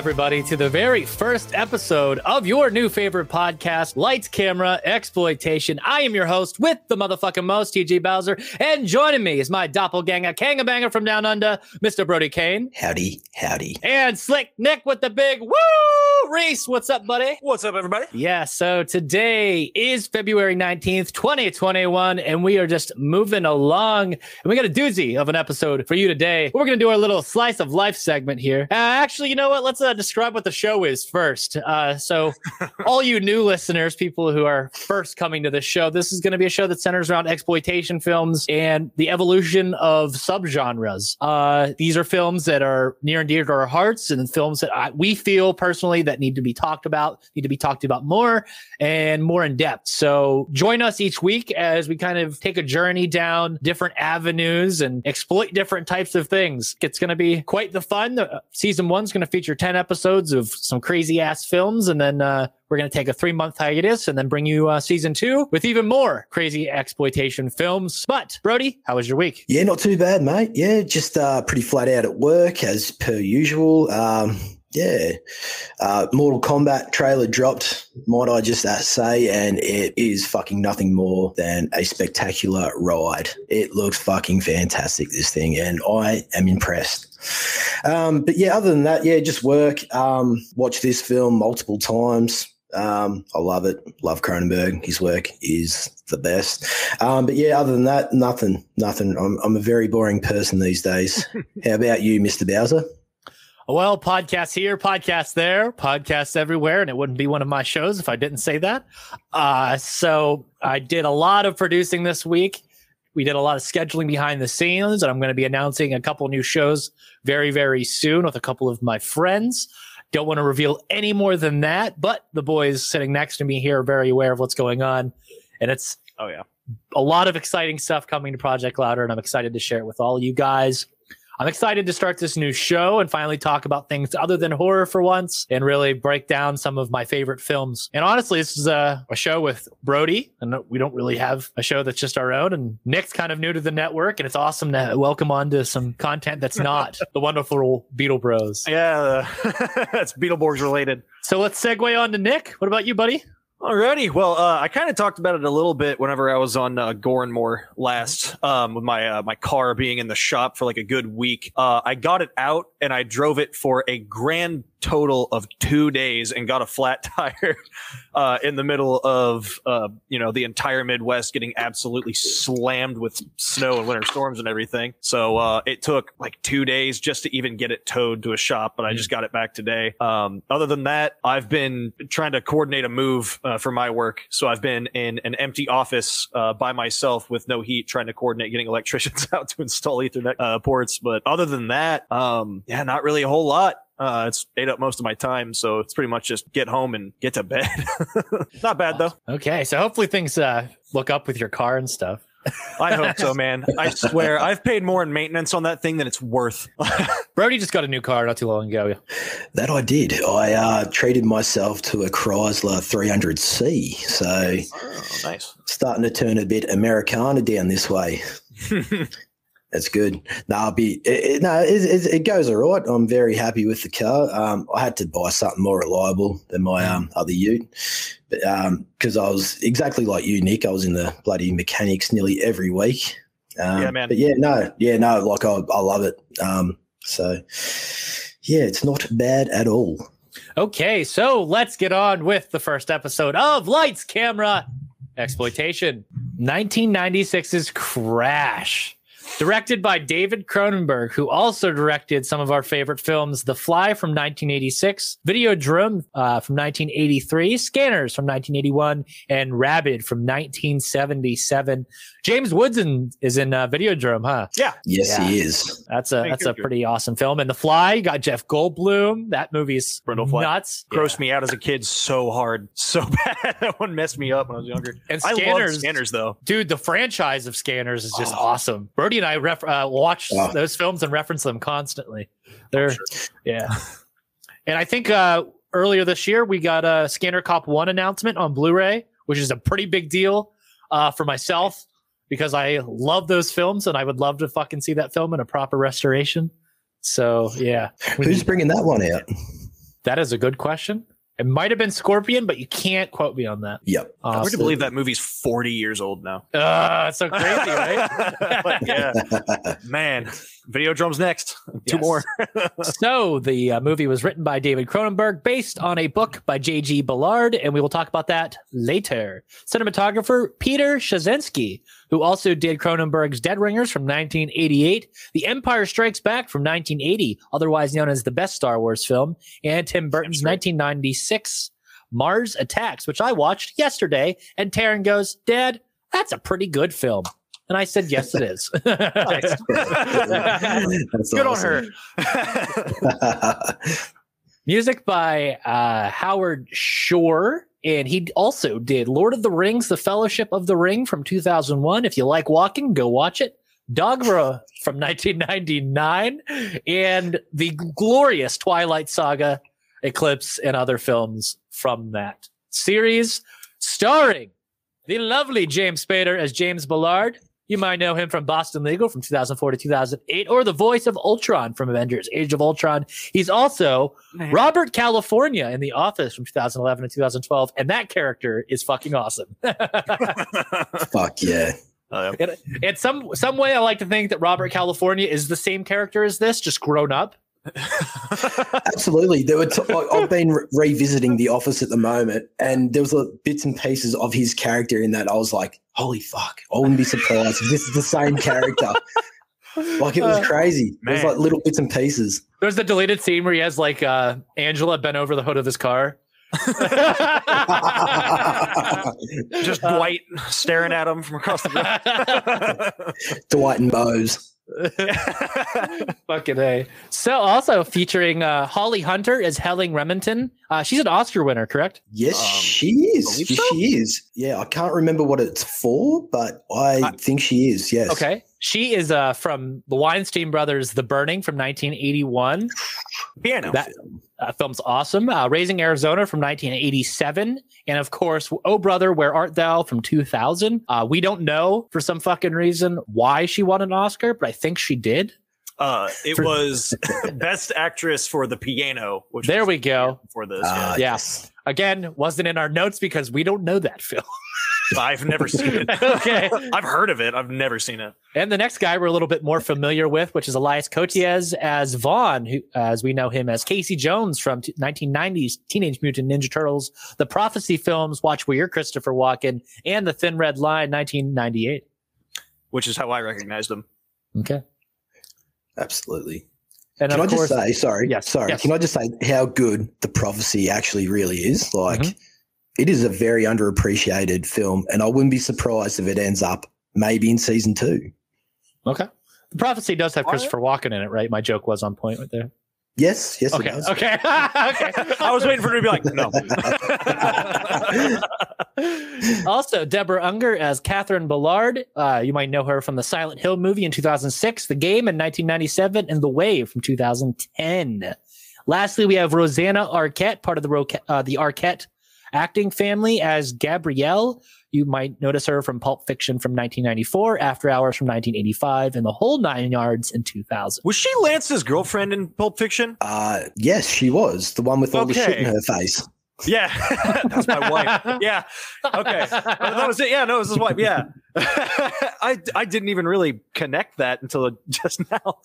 And welcome, everybody, to the very first episode of your new favorite podcast, Lights, Camera, Exploitation. I am your host with the motherfucking most, TG Bowser. And joining me is my doppelganger, Kangabanger from Down Under, Mr. Brody Kane. Howdy, howdy. And Slick Nick with the big woo! Reese, what's up, buddy? What's up, everybody? Yeah, so today is February 19th, 2021, and we are just moving along. And we got a doozy of an episode for you today. We're going to do our little slice of life segment here. Uh, actually, you know what? Let's uh, describe what the show is first. Uh, so, all you new listeners, people who are first coming to this show, this is going to be a show that centers around exploitation films and the evolution of subgenres. Uh, these are films that are near and dear to our hearts, and films that I, we feel personally that need to be talked about, need to be talked about more and more in depth. So, join us each week as we kind of take a journey down different avenues and exploit different types of things. It's going to be quite the fun. The, season one's going to feature 10 episodes of some crazy ass films. And then uh, we're going to take a three month hiatus and then bring you uh, season two with even more crazy exploitation films. But, Brody, how was your week? Yeah, not too bad, mate. Yeah, just uh, pretty flat out at work as per usual. Um, yeah, uh, Mortal Kombat trailer dropped, might I just uh, say, and it is fucking nothing more than a spectacular ride. It looks fucking fantastic, this thing, and I am impressed. Um, but yeah, other than that, yeah, just work. Um, watch this film multiple times. Um, I love it. Love Cronenberg. His work is the best. Um, but yeah, other than that, nothing. Nothing. I'm, I'm a very boring person these days. How about you, Mr. Bowser? Well, podcasts here, podcasts there, podcasts everywhere, and it wouldn't be one of my shows if I didn't say that. Uh, so I did a lot of producing this week. We did a lot of scheduling behind the scenes, and I'm going to be announcing a couple new shows very, very soon with a couple of my friends. Don't want to reveal any more than that, but the boys sitting next to me here are very aware of what's going on, and it's Oh yeah. a lot of exciting stuff coming to Project Louder, and I'm excited to share it with all you guys. I'm excited to start this new show and finally talk about things other than horror for once and really break down some of my favorite films. And honestly, this is a, a show with Brody, and we don't really have a show that's just our own. And Nick's kind of new to the network, and it's awesome to welcome on to some content that's not the wonderful Beetle Bros. Yeah, that's Beetleborgs related. So let's segue on to Nick. What about you, buddy? Alrighty. Well, uh, I kind of talked about it a little bit whenever I was on uh, last, um, with my uh, my car being in the shop for like a good week. Uh, I got it out and I drove it for a grand total of two days and got a flat tire uh, in the middle of uh, you know the entire Midwest getting absolutely slammed with snow and winter storms and everything. So uh, it took like two days just to even get it towed to a shop, but I just got it back today. Um, other than that, I've been trying to coordinate a move uh, for my work, so I've been in an empty office uh, by myself with no heat, trying to coordinate getting electricians out to install Ethernet uh, ports. But other than that, um, yeah, not really a whole lot. Uh, it's ate up most of my time, so it's pretty much just get home and get to bed. Not bad though. Okay, so hopefully things uh, look up with your car and stuff. I hope so, man. I swear, I've paid more in maintenance on that thing than it's worth. Brody just got a new car not too long ago. Yeah. That I did. I uh, treated myself to a Chrysler 300C. So Oh, nice. starting to turn a bit Americana down this way. That's good. No, I'll be it, it- no. It, it, it goes all right. I'm very happy with the car. Um, I had to buy something more reliable than my um, other Ute, but because I was exactly like you, Nick. I was in the bloody mechanics nearly every week. Um, Yeah, man. But yeah, no, yeah, no. Like I, I love it. Um, so yeah, it's not bad at all. Okay, so let's get on with the first episode of Lights, Camera, Exploitation. 1996's Crash. Directed by David Cronenberg, who also directed some of our favorite films The Fly from 1986, Videodrome uh, from 1983, Scanners from 1981, and Rabid from 1977. James Woods in, is in uh, Videodrome, huh? Yeah. Yes, Yeah. he is. That's a Thank that's you. a pretty awesome film. And The Fly got Jeff Goldblum. That movie's Brundlefly. nuts. Grossed me out as a kid so hard, so bad. that one messed me up when I was younger. And I love Scanners- scanners though. Dude, the franchise of Scanners is just Oh. awesome. Brody and I ref- uh, watch Oh. those films and reference them constantly. They're Sure. yeah. and I think uh, earlier this year we got a Scanner Cop One announcement on Blu-ray, which is a pretty big deal uh, for myself because I love those films and I would love to fucking see that film in a proper restoration. So yeah, Who's bringing that one out? that is a good question. It might have been Scorpion, but you can't quote me on that. Yep. Hard to believe that movie's 40 years old now. Uh, it's so crazy, right? But yeah, man. Videodrome's next. Two Yes. more. so the uh, movie was written by David Cronenberg, based on a book by J.G. Ballard, and we will talk about that later. Cinematographer Peter Suschitzky, who also did Cronenberg's Dead Ringers from 1988, The Empire Strikes Back from 1980, otherwise known as the best Star Wars film, and Tim Burton's 1996 Mars Attacks, which I watched yesterday. And Taryn goes, "Dad, that's a pretty good film." And I said, "Yes, it is." That's Good on her. Music by uh, Howard Shore. And he also did Lord of the Rings, The Fellowship of the Ring from 2001. If you like walking, go watch it. Dogma from 1999. And the glorious Twilight Saga, Eclipse, and other films from that series, starring the lovely James Spader as James Ballard. You might know him from Boston Legal from 2004 to 2008, or the voice of Ultron from Avengers Age of Ultron. He's also Robert California in The Office from 2011 to 2012, and that character is fucking awesome. Fuck yeah. Uh, in, in some some way, I like to think that Robert California is the same character as this, just grown up. Absolutely. There were t- I- I've been re- revisiting The Office at the moment, and there was uh, bits and pieces of his character in that. I was like, "Holy fuck!" I wouldn't be surprised if this is the same character. Like it was Uh, crazy. It was like little bits and pieces. There's the deleted scene where he has like uh, Angela bent over the hood of his car. just Dwight staring at him from across the room. Dwight and Bose. Fucking A. So also featuring uh, Holly Hunter as Helen Remington. Uh, she's an Oscar winner, correct? Yes, Um, she is. believe so? She is. Yeah, I can't remember what it's for, but I Uh, think she is. Yes. Okay. She is uh, from the Weinstein Brothers' The Burning from 1981. Piano. That uh, film's awesome. Uh, Raising Arizona from 1987. And of course, Oh Brother, Where Art Thou from 2000. Uh, we don't know for some fucking reason why she won an Oscar, but I think she did. Uh, it For- was best actress for the piano. Which There we go. For this, yeah. Yeah. Again, wasn't in our notes because we don't know that film. I've never seen it. Okay. I've heard of it. I've never seen it. And the next guy we're a little bit more familiar with, which is Elias Koteas as Vaughn, who, as we know him as Casey Jones from t- 1990s Teenage Mutant Ninja Turtles, the Prophecy films, Watch Where You're Christopher Walken, and The Thin Red Line, 1998. Which is how I recognized him. Okay. Absolutely. And Can I of just course, say, sorry, Yes, sorry. yes. Can I just say how good the prophecy actually really is? Like, Mhm. It is a very underappreciated film, and I wouldn't be surprised if it ends up maybe in season two. okay. The Prophecy does have Christopher Walken in it, right? My joke was on point right there. Yes, yes, Okay. it does. Okay. okay. I was waiting for him to be like, no. also, Deborah Unger as Catherine Ballard. Uh, you might know her from the Silent Hill movie in 2006, The Game in 1997, and The Wave from 2010. Lastly, we have Rosanna Arquette, part of the Roca- uh, the Arquette acting family, as Gabrielle. You might notice her from Pulp Fiction from 1994, After Hours from 1985, and The Whole Nine Yards in 2000. was she Lance's girlfriend in Pulp Fiction? Uh, yes, she was the one with all the shit in her face. Yeah, that's my wife. Yeah, okay, that was it. Yeah, no, it was his wife. Yeah, I I didn't even really connect that until just now.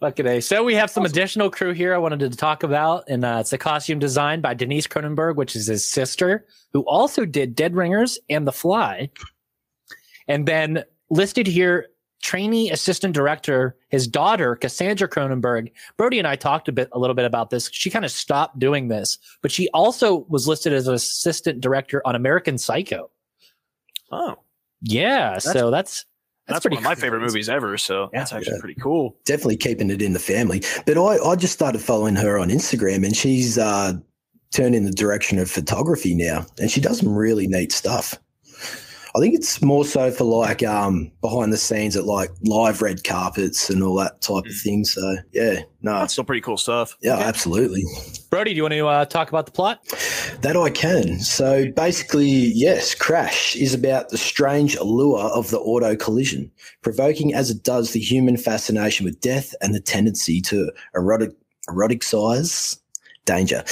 Fucking A. So we have some additional crew here I wanted to talk about, and uh, it's a costume design by Denise Cronenberg, which is his sister, who also did Dead Ringers and The Fly. And then listed here, trainee assistant director, his daughter Cassandra Cronenberg. Brody and I talked a bit, a little bit about this. She kind of stopped doing this, but she also was listed as an assistant director on American Psycho. oh, Yeah, That's- so that's that's, pretty one of my favorite movies ever. So that's actually Yeah. pretty cool. Definitely keeping it in the family. But I, I just started following her on Instagram, and she's uh, turned in the direction of photography now, and she does some really neat stuff. I think it's more so for like um behind the scenes at like live red carpets and all that type of thing. So yeah, no, That's still pretty cool stuff. yeah, absolutely. Brody, do you want to uh, talk about the plot? That I can. So basically, yes, Crash is about the strange allure of the auto collision, provoking as it does the human fascination with death and the tendency to erotic eroticize danger.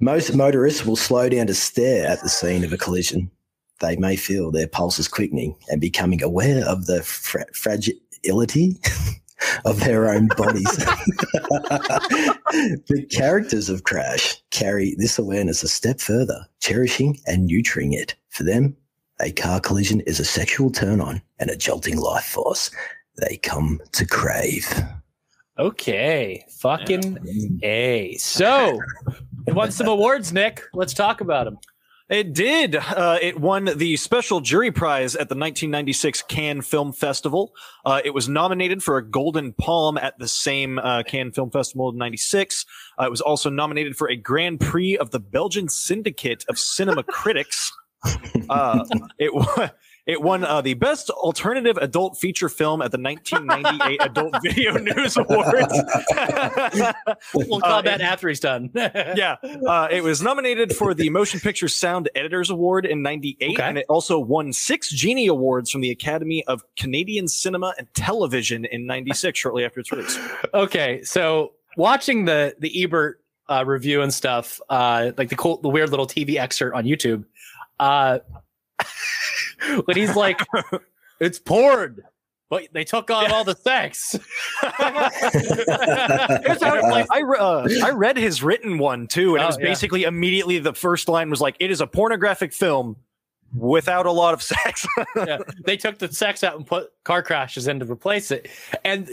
Most motorists will slow down to stare at the scene of a collision. They may feel their pulses quickening and becoming aware of the fra- fragility of their own bodies. the characters of Crash carry this awareness a step further, cherishing and nurturing it. For them, a car collision is a sexual turn on and a jolting life force they come to crave. Okay, fucking A. So, it won some awards, Nick. Let's talk about them. It did. Uh, it won the special jury prize at the 1996 Cannes Film Festival. Uh, it was nominated for a Golden Palm at the same uh, Cannes Film Festival in '96. Uh, it was also nominated for a Grand Prix of the Belgian Syndicate of Cinema Critics. Uh, it. It won uh, the best alternative adult feature film at the 1998 Adult Video News Awards. We'll call Uh, that after he's done. yeah, uh, it was nominated for the Motion Picture Sound Editors Award in '98, Okay. and it also won six Genie Awards from the Academy of Canadian Cinema and Television in '96, shortly after its release. okay, so watching the the Ebert uh, review and stuff, uh, like the cool, the weird little TV excerpt on YouTube, uh, when he's like, "It's porn," but they took on all the sex. Here's how it- like, I, re- uh, I read his written one too, and Oh, it was yeah. basically immediately the first line was like, "It is a pornographic film." Without a lot of sex, yeah, they took the sex out and put car crashes in to replace it. And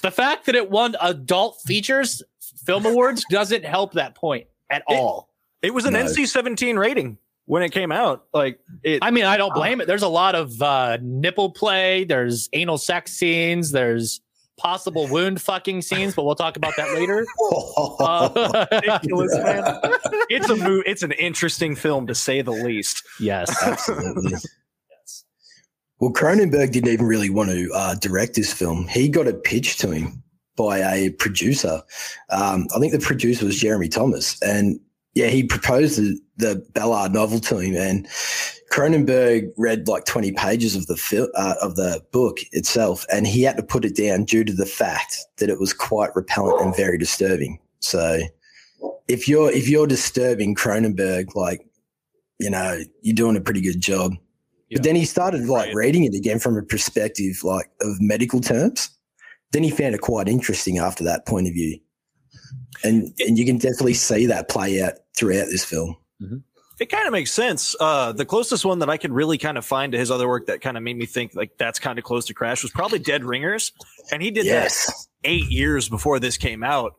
the fact that it won adult features film awards doesn't help that point at It- all. it was an No. NC-17 rating when it came out. Like it, I mean, I don't blame it. There's a lot of uh, nipple play, there's anal sex scenes, there's possible wound fucking scenes, but we'll talk about that later. Uh, man. It's a mo- It's an interesting film to say the least. yes. Absolutely. Well, Cronenberg didn't even really want to uh, direct this film. He got it pitched to him by a producer. Um, I think the producer was Jeremy Thomas, and yeah, he proposed the, the Ballard novel to him, and Cronenberg read like twenty pages of the fil- uh, of the book itself, and he had to put it down due to the fact that it was quite repellent and very disturbing. So, if you're if you're disturbing Cronenberg, like you know, you're doing a pretty good job. Yeah. But then he started like Right. reading it again from a perspective like of medical terms. Then he found it quite interesting after that point of view. And and you can definitely see that play out throughout this film. It kind of makes sense. Uh, the closest one that I could really kind of find to his other work that kind of made me think like that's kind of close to Crash was probably Dead Ringers, and he did that eight years before this came out.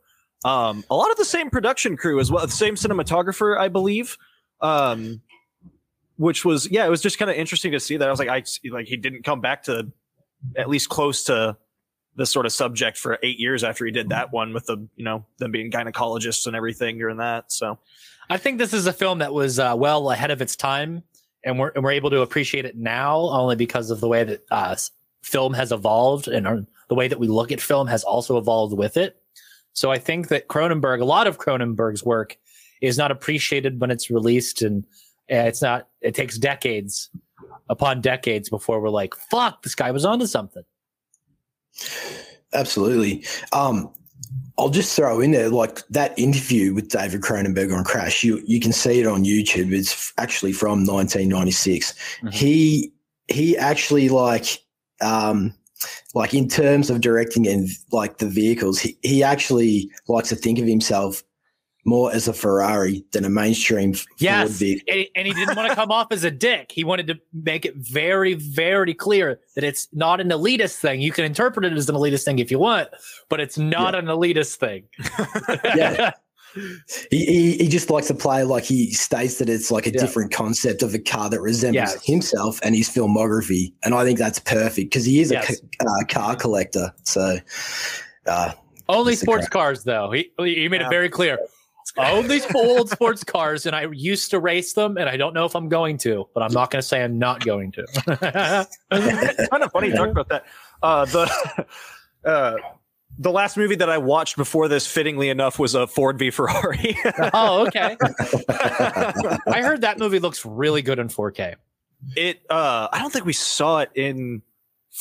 Um, a lot of the same production crew as well, the same cinematographer, I believe. Um, which was yeah, it was just kind of interesting to see that. I was like, I like he didn't come back to at least close to this sort of subject for eight years after he did that one with the you know them being gynecologists and everything during that. So I think this is a film that was uh, well ahead of its time, and we're and we're able to appreciate it now only because of the way that uh, film has evolved and our, the way that we look at film has also evolved with it. So I think that Cronenberg, a lot of Cronenberg's work, is not appreciated when it's released, and uh, it's not. It takes decades upon decades before we're like, "Fuck, this guy was onto something." Absolutely. Um, I'll just throw in there like that interview with David Cronenberg on Crash. You you can see it on YouTube. It's actually from 1996. Mhm. He he actually like um like in terms of directing and like the vehicles, he, he actually likes to think of himself more as a Ferrari than a mainstream Yes, and, and he didn't want to come off as a dick. He wanted to make it very, very clear that it's not an elitist thing. You can interpret it as an elitist thing if you want, but it's not an elitist thing. Yeah. He, he he just likes to play like he states that it's like a Yeah. different concept of a car that resembles Yes. himself and his filmography, and I think that's perfect because he is Yes. a uh, car collector. So, uh, Only sports cars, though. He he made Yeah. it very clear. I own these old sports cars, and I used to race them, and I don't know if I'm going to, but I'm not going to say I'm not going to. it's kind of funny you talk about that. Uh, the uh, the last movie that I watched before this, fittingly enough, was a Ford v Ferrari. oh, okay. I heard that movie looks really good in 4K. It, uh, I don't think we saw it in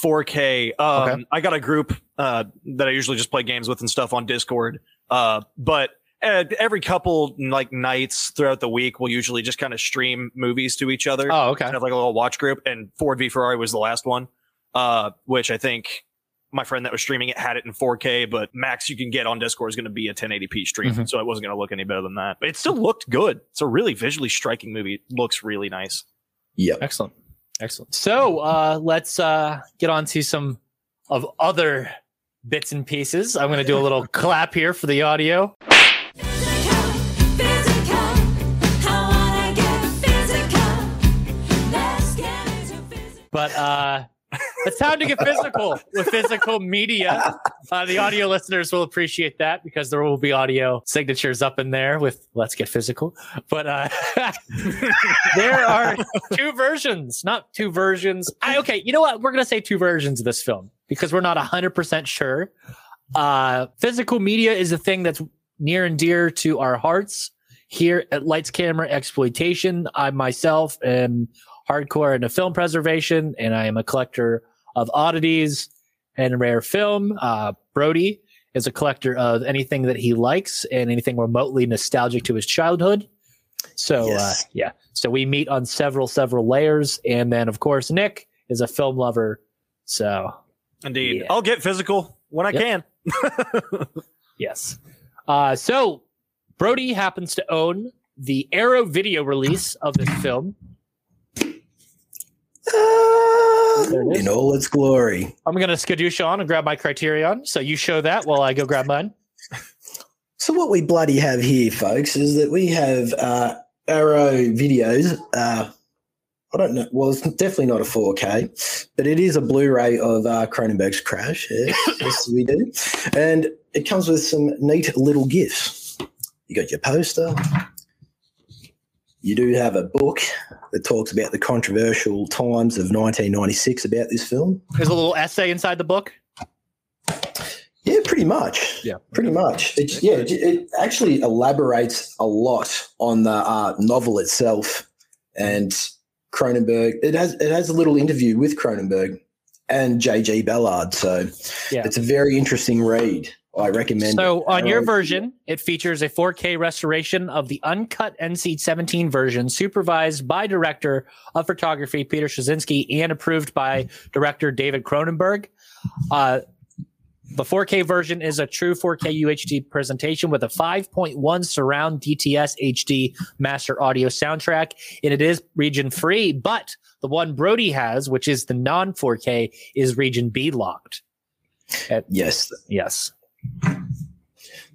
4K. Um, okay. I got a group uh, that I usually just play games with and stuff on Discord. Uh, but every couple like nights throughout the week, we'll usually just kind of stream movies to each other. Oh, okay. Have like a little watch group, and Ford v Ferrari was the last one, uh, which I think my friend that was streaming it had it in 4K, but max you can get on Discord is going to be a 1080p stream, mm-hmm. so it wasn't going to look any better than that. But it still looked good. It's a really visually striking movie. It looks really nice. Yeah, excellent, excellent. So uh, let's uh, get on to some of other bits and pieces. I'm going to do a little clap here for the audio. But uh, it's time to get physical with physical media. Uh, the audio listeners will appreciate that because there will be audio signatures up in there with "Let's get physical." But uh, there are two versions, not two versions. I, okay, you know what? We're gonna say two versions of this film because we're not hundred percent sure. Uh, physical media is a thing that's near and dear to our hearts here at Lights Camera Exploitation. I myself am hardcore into film preservation, and I am a collector of oddities and rare film. Uh, Brody is a collector of anything that he likes and anything remotely nostalgic to his childhood. So, uh, yes. uh, yeah. So we meet on several, several layers. And then, of course, Nick is a film lover. So, indeed, yeah. I'll get physical when I yep. can. yes. Uh, so, Brody happens to own the Arrow video release of this film. In all its glory. I'm going to skadoosh on and grab my criterion. So you show that while I go grab mine. So what we bloody have here, folks, is that we have uh, Arrow videos. Uh, I don't know. Well, it's definitely not a 4K, but it is a Blu-ray of uh, Cronenberg's Crash. Yes, yes, we do, and it comes with some neat little gifts. You got your poster, you do have a book that talks about the controversial times of 1996 about this film. There's a little essay inside the book. Yeah, pretty much. Yeah, pretty much. It's yeah, it actually elaborates a lot on the uh, novel itself and Cronenberg. It has it has a little interview with Cronenberg and J.G. Ballard, so yeah. it's a very interesting read. I recommend. So it. on your version, it features a 4K restoration of the uncut NC-17 version, supervised by director of photography Peter Suschitzky and approved by director David Cronenberg. Uh, the 4K version is a true 4K UHD presentation with a 5.1 surround DTS HD master audio soundtrack, and it is region free. But the one Brody has, which is the non 4K, is region B locked. At, yes. Yes.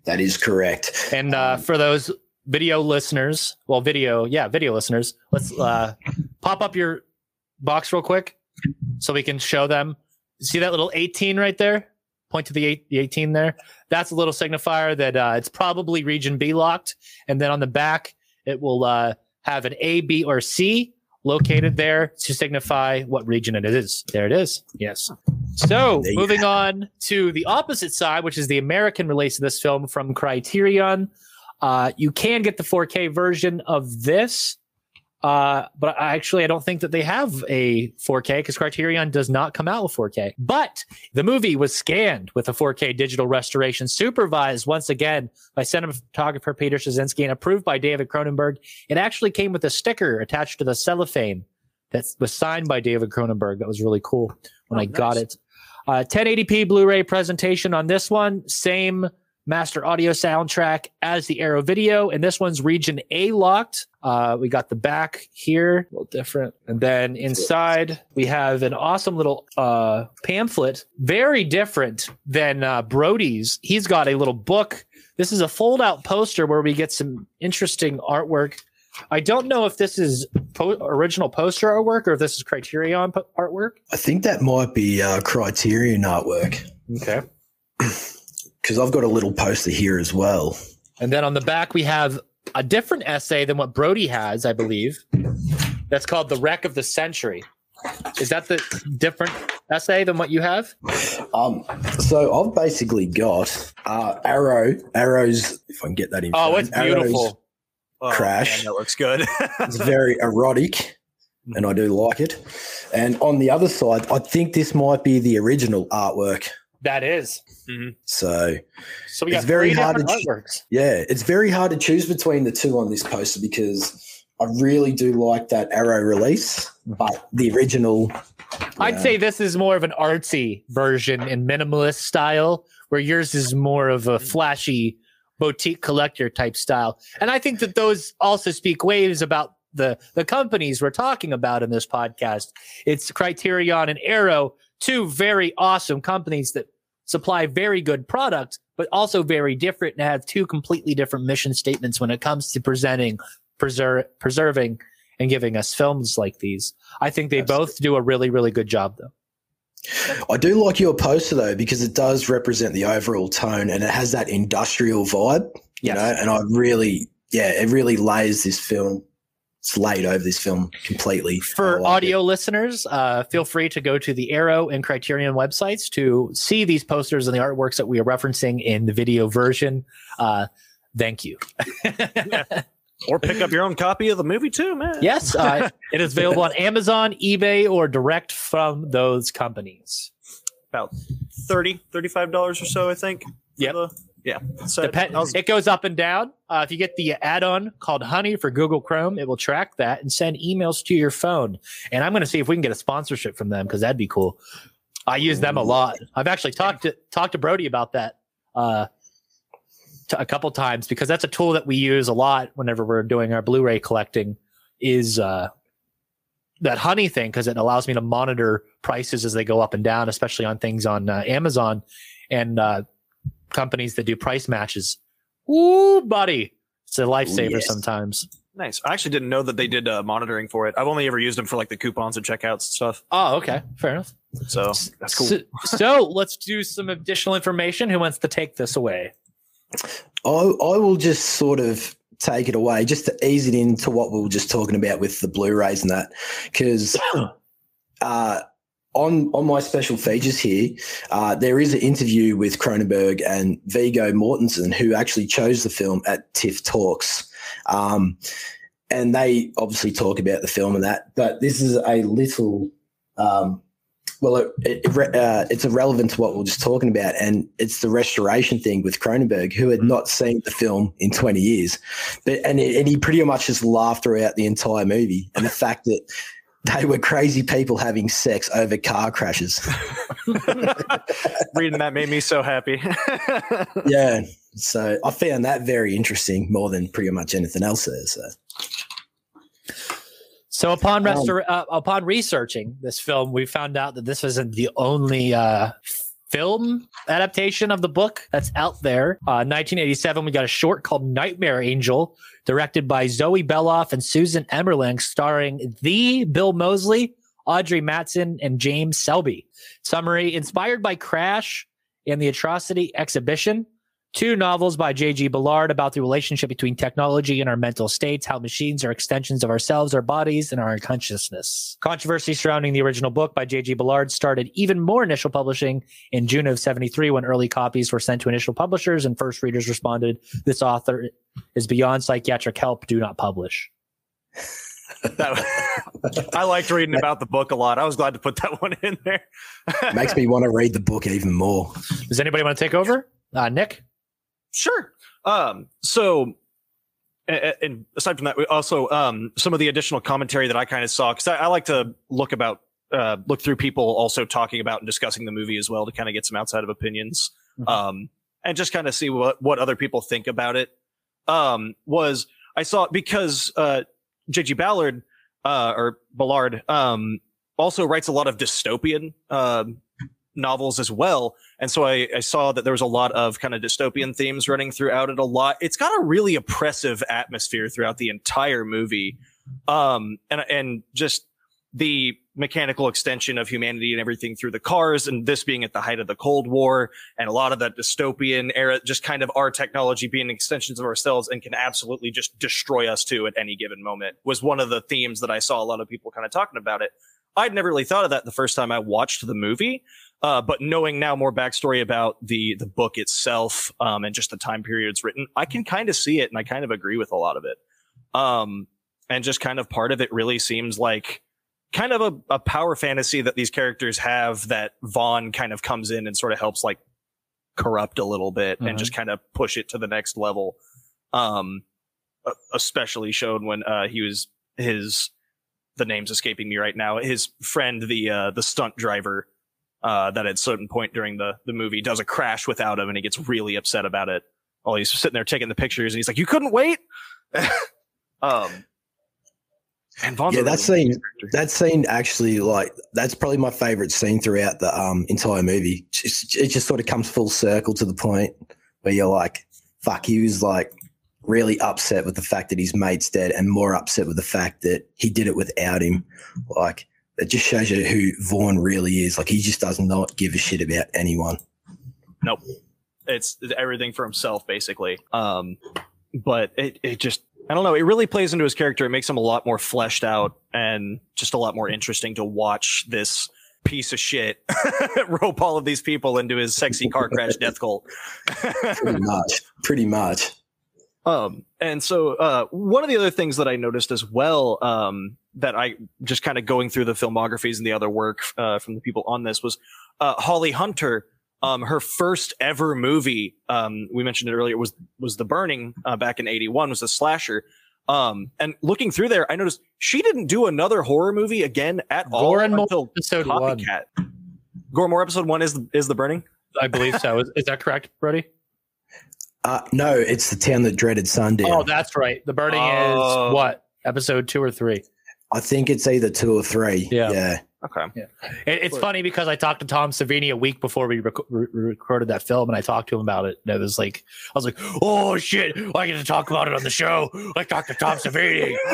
That is correct. And uh, for those video listeners, well, video, yeah, video listeners, let's uh, pop up your box real quick so we can show them. See that little 18 right there? Point to the, eight, the 18 there. That's a little signifier that uh, it's probably region B locked. And then on the back, it will uh, have an A, B, or C located there to signify what region it is. There it is. Yes. So moving on to the opposite side, which is the American release of this film from Criterion. Uh, you can get the 4K version of this. Uh, but I actually, I don't think that they have a 4K because Criterion does not come out with 4K. But the movie was scanned with a 4K digital restoration, supervised once again by cinematographer Peter Suschitzky and approved by David Cronenberg. It actually came with a sticker attached to the cellophane that was signed by David Cronenberg. That was really cool when oh, I nice. got it. Uh, 1080p Blu-ray presentation on this one. Same master audio soundtrack as the Arrow video, and this one's region A locked. Uh, we got the back here, a little different. And then inside, we have an awesome little uh, pamphlet, very different than uh, Brody's. He's got a little book. This is a fold out poster where we get some interesting artwork. I don't know if this is po- original poster artwork or if this is Criterion po- artwork. I think that might be uh, Criterion artwork. Okay. because I've got a little poster here as well. And then on the back, we have a different essay than what Brody has, I believe. That's called The Wreck of the Century. Is that the different essay than what you have? Um, so I've basically got uh, Arrow, Arrows, if I can get that in. Oh, it's beautiful. Arrows Oh, Crash. man, that looks good. It's very erotic, and I do like it. And on the other side, I think this might be the original artwork. That is. Mm-hmm. So So we got It's very hard to- artworks. yeah, it's very hard to choose between the two on this poster because I really do like that Arrow release, but the original. I'd yeah. say this is more of an artsy version in minimalist style, where yours is more of a flashy boutique collector type style. And I think that those also speak waves about the the companies we're talking about in this podcast. It's Criterion and Arrow, two very awesome companies that supply very good product, but also very different and have two completely different mission statements when it comes to presenting, preser- preserving, and giving us films like these. I think they both do a really, really good job, though. I do like your poster though because it does represent the overall tone and it has that industrial vibe, you Yes. know. And I really, yeah, it really lays this film. It's laid over this film completely. For like audio listeners, uh, feel free to go to the Arrow and Criterion websites to see these posters and the artworks that we are referencing in the video version. Uh, thank you. or pick up your own copy of the movie too, man. yes, uh, it is available on Amazon, eBay, or direct from those companies. About 30 $35 or so, I think. Yep. the- yeah. So was- it goes up and down. Uh, if you get the add-on called Honey for Google Chrome, it will track that and send emails to your phone. And I'm going to see if we can get a sponsorship from them because that'd be cool. I use them a lot. I've actually talked to talked to Brody about that uh, t- a couple times because that's a tool that we use a lot whenever we're doing our Blu-ray collecting. Is uh, that Honey thing because it allows me to monitor prices as they go up and down, especially on things on uh, Amazon and uh, companies that do price matches. Ooh, buddy, it's a lifesaver yes. sometimes. nice. I actually didn't know that they did uh, monitoring for it. I've only ever used them for like the coupons and checkouts and stuff. Oh, okay, fair enough. So that's cool. So, so let's do some additional information. Who wants to take this away? I, I will just sort of take it away just to ease it into what we were just talking about with the Blu-rays and that, because uh, on on my special features here, uh, there is an interview with Cronenberg and Viggo Mortensen, who actually chose the film at TIFF Talks. Um, and they obviously talk about the film and that, but this is a little, um, well, it, it, uh, it's irrelevant to what we are just talking about, and it's the restoration thing with Cronenberg, who had not seen the film in 20 years, but and, and he pretty much just laughed throughout the entire movie, and the fact that they were crazy people having sex over car crashes. Reading that made me so happy. yeah, so I found that very interesting more than pretty much anything else there. So So upon Um, uh, upon researching this film, we found out that this isn't the only uh, film adaptation of the book that's out there. Uh, 1987, we got a short called Nightmare Angel, directed by Zoe Beloff and Susan Emmerling, starring the Bill Moseley, Audrey Matson, and James Selby. Summary: Inspired by Crash and the Atrocity Exhibition. Two novels by J.G. Ballard about the relationship between technology and our mental states, how machines are extensions of ourselves, our bodies, and our consciousness. Controversy surrounding the original book by J.G. Ballard started even more initial publishing in June of 73 when early copies were sent to initial publishers and first readers responded, This author is beyond psychiatric help. Do not publish. That- I liked reading about the book a lot. I was glad to put that one in there. makes me want to read the book even more. Does anybody want to take over? Uh, Nick? Sure. Um, so, and aside from that, we also um, some of the additional commentary that I kind of saw because I, I like to look about uh, look through people also talking about and discussing the movie as well to kind of get some outside of opinions Mhm. um, and just kind of see what what other people think about it. Um, was I saw because uh, J.G. Ballard uh, or Ballard um, also writes a lot of dystopian um novels as well. And so I, I saw that there was a lot of kind of dystopian themes running throughout it a lot. It's got a really oppressive atmosphere throughout the entire movie. Um, and, and just the mechanical extension of humanity and everything through the cars, and this being at the height of the Cold War, and a lot of that dystopian era, just kind of our technology being extensions of ourselves and can absolutely just destroy us too at any given moment was one of the themes that I saw a lot of people kind of talking about it. I'd never really thought of that the first time I watched the movie. Uh, but knowing now more backstory about the the book itself um, and just the time period it's written, I can kind of see it and I kind of agree with a lot of it. Um, and just kind of part of it really seems like kind of a, a power fantasy that these characters have that Vaughn kind of comes in and sort of helps like corrupt a little bit Mhm. and just kind of push it to the next level. Um, especially shown when uh, he was his the name's escaping me right now. His friend, the uh, the stunt driver, uh, that at certain point during the the movie does a crash without him, and he gets really upset about it. While he's sitting there taking the pictures, and he's like, "You couldn't wait." um, and Vaughn's Yeah, that really scene- That scene actually, like, that's probably my favorite scene throughout the um, entire movie. Just, it just sort of comes full circle to the point where you're like, fuck, he was like really upset with the fact that his mate's dead and more upset with the fact that he did it without him. Like, it just shows you who Vaughn really is. Like, he just does not give a shit about anyone. Nope. It's everything for himself basically um but it, it just i don't know it really plays into his character it makes him a lot more fleshed out and just a lot more interesting to watch this piece of shit rope all of these people into his sexy car crash death cult Pretty much. Pretty much. Um, and so, uh, one of the other things that I noticed as well, um, that I just kind of going through the filmographies and the other work, uh, from the people on this was, uh, Holly Hunter, um, her first ever movie, um, we mentioned it earlier was, was The Burning, uh, back in 81 was a slasher. Um, and looking through there, I noticed she didn't do another horror movie again at all Gore More until episode one. Copycat. Gore More episode one is, is The Burning? I believe so. Is, is that correct, Brody? Uh, no, it's the town that dreaded sundown. Oh, that's right. The burning Oh. is what episode two or three. I think it's either two or three. Yeah. Yeah. Okay. It, it's funny because I talked to Tom Savini a week before we rec- re- recorded that film, and I talked to him about it. And it was like, I was like, "Oh shit, I get to talk about it on the show." I talked to Tom Savini.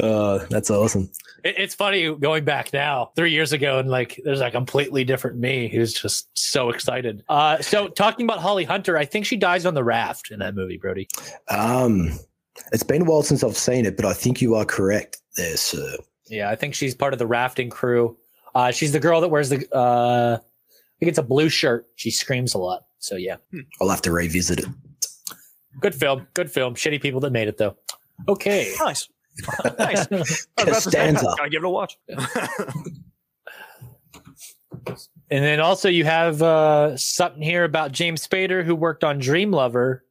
Uh, that's awesome. It, it's funny going back now, three years ago, and like there's a completely different me who's just so excited. Uh, so talking about Holly Hunter, I think she dies on the raft in that movie, Brody. Um, it's been a while since I've seen it, but I think you are correct there, sir. Yeah, I think she's part of the rafting crew. Uh, she's the girl that wears the, uh, I think it's a blue shirt. She screams a lot. So yeah, I'll have to revisit it. good film, good film. Shitty people that made it though. Okay. nice. nice. I was about to gotta give it a watch. And then also you have uh, something here about James Spader who worked on Dream Lover.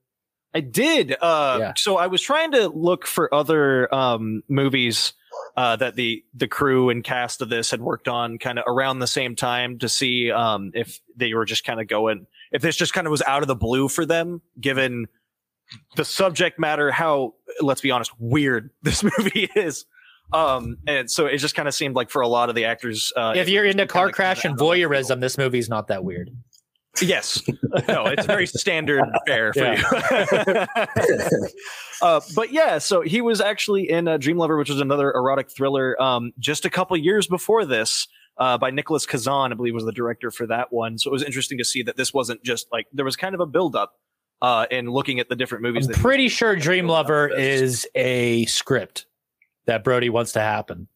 I did. Uh, Yeah. So I was trying to look for other um, movies uh, that the the crew and cast of this had worked on kind of around the same time to see um, if they were just kind of going, if this just kind of was out of the blue for them, given the subject matter, how, let's be honest, weird this movie is. Um, and so it just kind of seemed like for a lot of the actors, uh, if you're into car crash and out of left field. voyeurism, this movie's not that weird. Yes. No, it's very standard fare for Yeah. you. uh, but yeah, so he was actually in uh, Dream Lover, which was another erotic thriller um, just a couple years before this. Uh, by Nicholas Kazan, I believe was the director for that one. So it was interesting to see that this wasn't just like there was kind of a buildup uh, in looking at the different movies. I'm that pretty sure Dream Lover is a script that Brody wants to happen.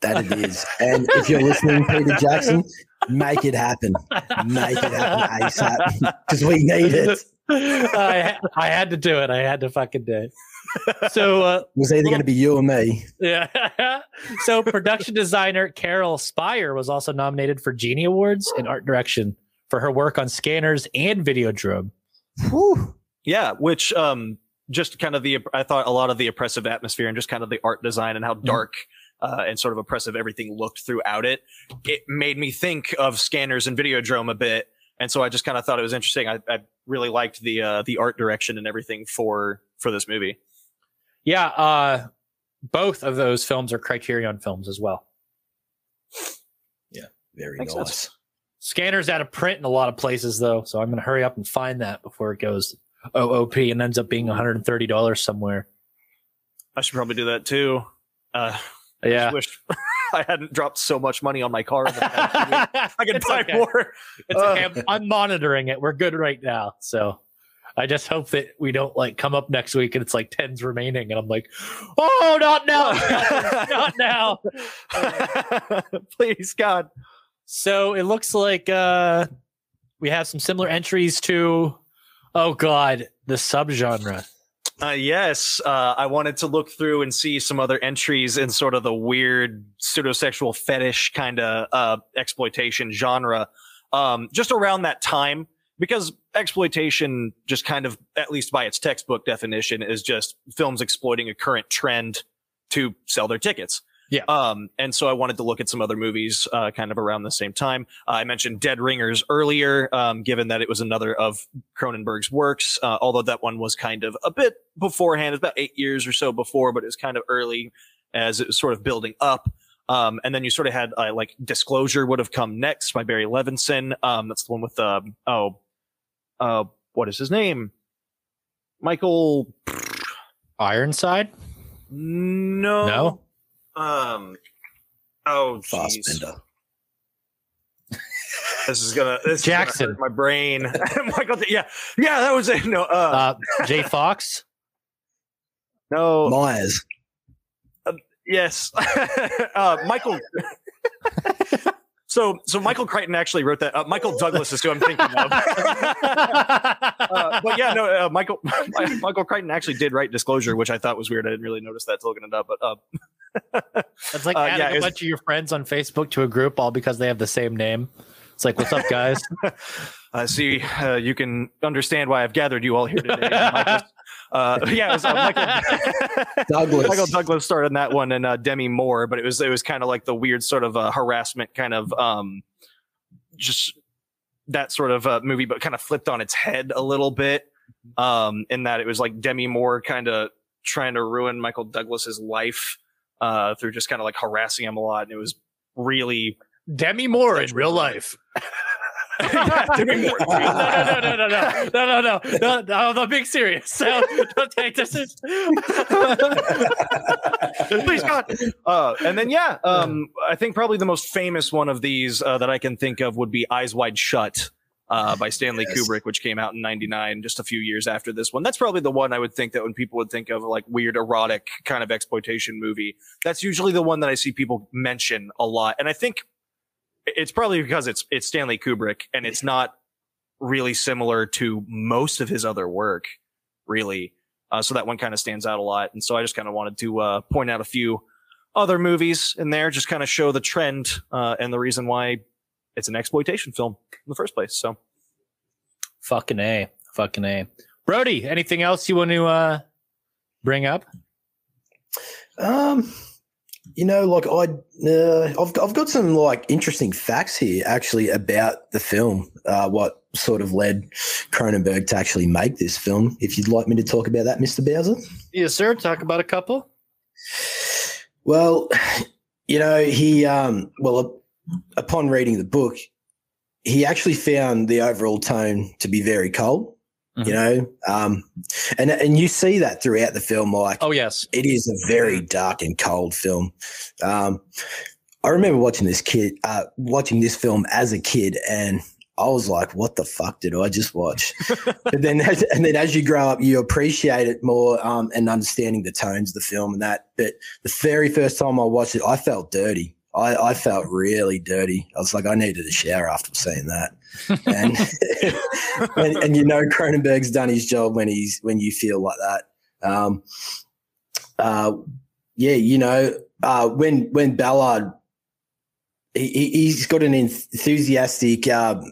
That it is. And if you're listening, Peter Jackson, make it happen. Make it happen ASAP because we need it. I, I had to do it. I had to fucking do it. So uh, It was either going to be you or me. yeah. so production designer Carol Spier was also nominated for Genie Awards in art direction for her work on Scanners and Videodrome. Whew. Yeah, which um just kind of the I thought a lot of the oppressive atmosphere and just kind of the art design and how dark uh, and sort of oppressive everything looked throughout it. It made me think of scanners and Videodrome a bit, and so I just kind of thought it was interesting. I, I really liked the uh, the art direction and everything for for this movie. Yeah, uh, both of those films are Criterion films as well. Yeah, very Makes nice. sense. Scanners out of print in a lot of places though, so I'm going to hurry up and find that before it goes OOP and ends up being $130 somewhere. I should probably do that too. Uh, Yeah. I wish I hadn't dropped so much money on my car. In the past. I could It's buy okay. more. It's okay. I'm, I'm monitoring it. We're good right now. So I just hope that we don't like come up next week and it's like tens remaining. And I'm like, oh, not now. not now. Please, God. So it looks like uh, we have some similar entries to, oh God, the subgenre. Uh, yes, uh, I wanted to look through and see some other entries in sort of the weird pseudosexual fetish kind of uh, exploitation genre, um, just around that time, because exploitation, just kind of, at least by its textbook definition, is just films exploiting a current trend to sell their tickets. Yeah. Um, and so I wanted to look at some other movies, uh, kind of around the same time. Uh, I mentioned Dead Ringers earlier, um, given that it was another of Cronenberg's works, uh, although that one was kind of a bit beforehand, about eight years or so before, but it was kind of early as it was sort of building up. Um, and then you sort of had, uh, like Disclosure would have come next by Barry Levinson. Um, that's the one with, um, oh, uh, what is his name? Michael, Ironside? no. No? Um, oh, jeez. Fassbender. This is gonna this Jackson. Is gonna hurt my brain. Michael, yeah, yeah, that was it. No, uh, Uh, Jay Fox? no, Myers. yes, uh, Michael. so, so Michael Crichton actually wrote that. Uh, Michael Douglas is who I'm thinking of. uh, but yeah, no, uh, Michael Michael Crichton actually did write Disclosure, which I thought was weird. I didn't really notice that till looking it up. But uh, It's like Uh, adding yeah, a it's- bunch of your friends on Facebook to a group all because they have the same name. It's like, what's up, guys? uh, see, uh, you can understand why I've gathered you all here today. Michael, uh, yeah, it was, uh, Michael, Douglas. Michael Douglas starred in that one and uh, Demi Moore, but it was it was kind of like the weird sort of uh, harassment kind of um, just that sort of uh, movie, but kind of flipped on its head a little bit. Um, in that it was like Demi Moore kind of trying to ruin Michael Douglas's life uh, through just kind of like harassing him a lot, and it was really Demi Moore in real life. Yeah, Demi Moore. no, no, no, no, no, no, no, no, no, no, no, I'm being serious. So, don't take this. as- Please God. Uh, and then yeah, um, I think probably the most famous one of these uh, that I can think of would be Eyes Wide Shut. Uh, by Stanley Yes. Kubrick, which came out in '99, just a few years after this one. That's probably the one I would think that when people would think of like weird erotic kind of exploitation movie, that's usually the one that I see people mention a lot. And I think it's probably because it's it's Stanley Kubrick and it's not really similar to most of his other work, really. Uh, so that one kind of stands out a lot. And so I just kind of wanted to uh, point out a few other movies in there, just kind of show the trend uh, and the reason why it's an exploitation film in the first place. So Fucking A. Fucking A. Brody, anything else you want to uh, bring up? Um, you know, like I, uh, I've I've got some like interesting facts here actually about the film. Uh, what sort of led Cronenberg to actually make this film? If you'd like me to talk about that, Mister Bowser. Yes, sir. Talk about a couple. Well, you know, he um, well, upon reading the book, he actually found the overall tone to be very cold. You know, um, and and you see that throughout the film, like Oh, yes. it is a very dark and cold film. Um, I remember watching this kid, uh, watching this film as a kid, and I was like, "What the fuck did I just watch?" but then, as, and then as you grow up, you appreciate it more um, and understanding the tones of the film and that. But the very first time I watched it, I felt dirty. I, I felt really dirty. I was like, I needed a shower after seeing that. And, and and you know Cronenberg's done his job when he's when you feel like that. Um, uh, yeah, you know, uh, when when Ballard, he, he's got an enthusiastic um,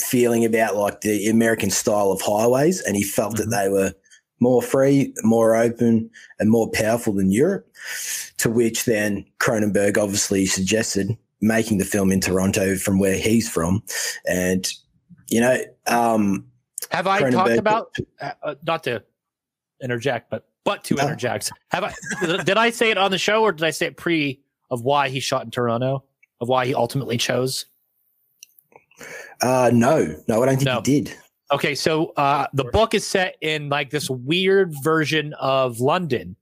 feeling about like the American style of highways, and he felt Mhm. that they were more free, more open, and more powerful than Europe. To which then Cronenberg obviously suggested making the film in Toronto from where he's from, and you know, um, Have I Cronenberg- talked about, uh, uh, not to interject, but but to No. interject? Have I, did I say it on the show or did I say it pre of why he shot in Toronto? Of why he ultimately chose? Uh, no, no, I don't think No. he did. Okay, so uh, the book is set in like this weird version of London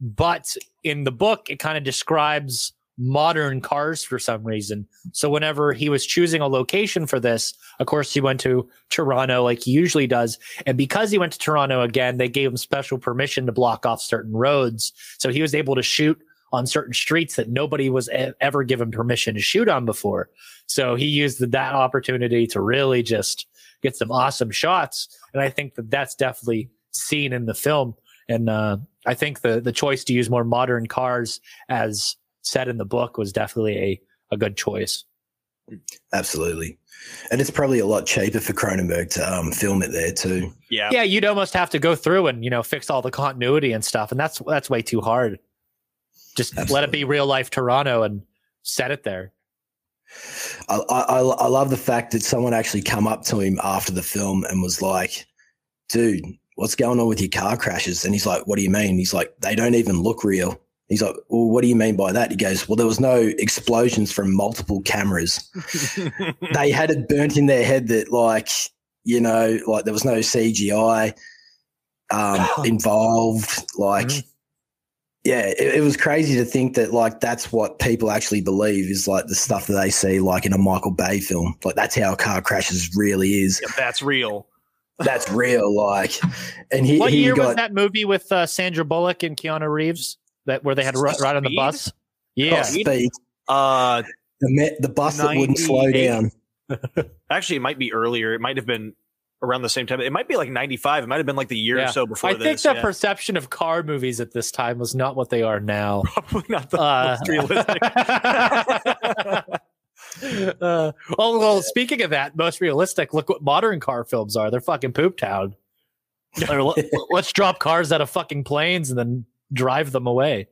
but in the book, it kind of describes modern cars for some reason. So whenever he was choosing a location for this, of course, he went to Toronto like he usually does. And because he went to Toronto again, they gave him special permission to block off certain roads. So he was able to shoot on certain streets that nobody was e- ever given permission to shoot on before. So he used that opportunity to really just get some awesome shots. And I think that that's definitely seen in the film. And uh, I think the the choice to use more modern cars as said in the book was definitely a, a good choice. Absolutely. And it's probably a lot cheaper for Cronenberg to um, film it there too. Yeah. Yeah, you'd almost have to go through and you know fix all the continuity and stuff, and that's that's way too hard. Just let it be real life Toronto and set it there. I, I, I love the fact that someone actually come up to him after the film and was like, dude, what's going on with your car crashes? And he's like, what do you mean? He's like, they don't even look real. He's like, well, what do you mean by that? He goes, well, there was no explosions from multiple cameras. they had it burnt in their head that like, you know, like there was no CGI um, involved. Like, Mhm. Yeah, it, it was crazy to think that like that's what people actually believe is like the stuff that they see like in a Michael Bay film. Like that's how a car crashes really is. Yeah, that's real. That's real. Like, and he, What he year got was that movie with uh, Sandra Bullock and Keanu Reeves that where they had to run, ride on the bus? oh, Yeah, speed. Uh, The, the bus that wouldn't slow down. actually, it might be earlier. It might have been around the same time. It might be like 95. It might have been like the year Yeah. or so before I this. think the yeah. perception of car movies at this time was not what they are now. Probably not the Uh, most realistic. uh, oh well, speaking of that, most realistic. Look what modern car films are. They're fucking poop town. Or let- let's drop cars out of fucking planes and then drive them away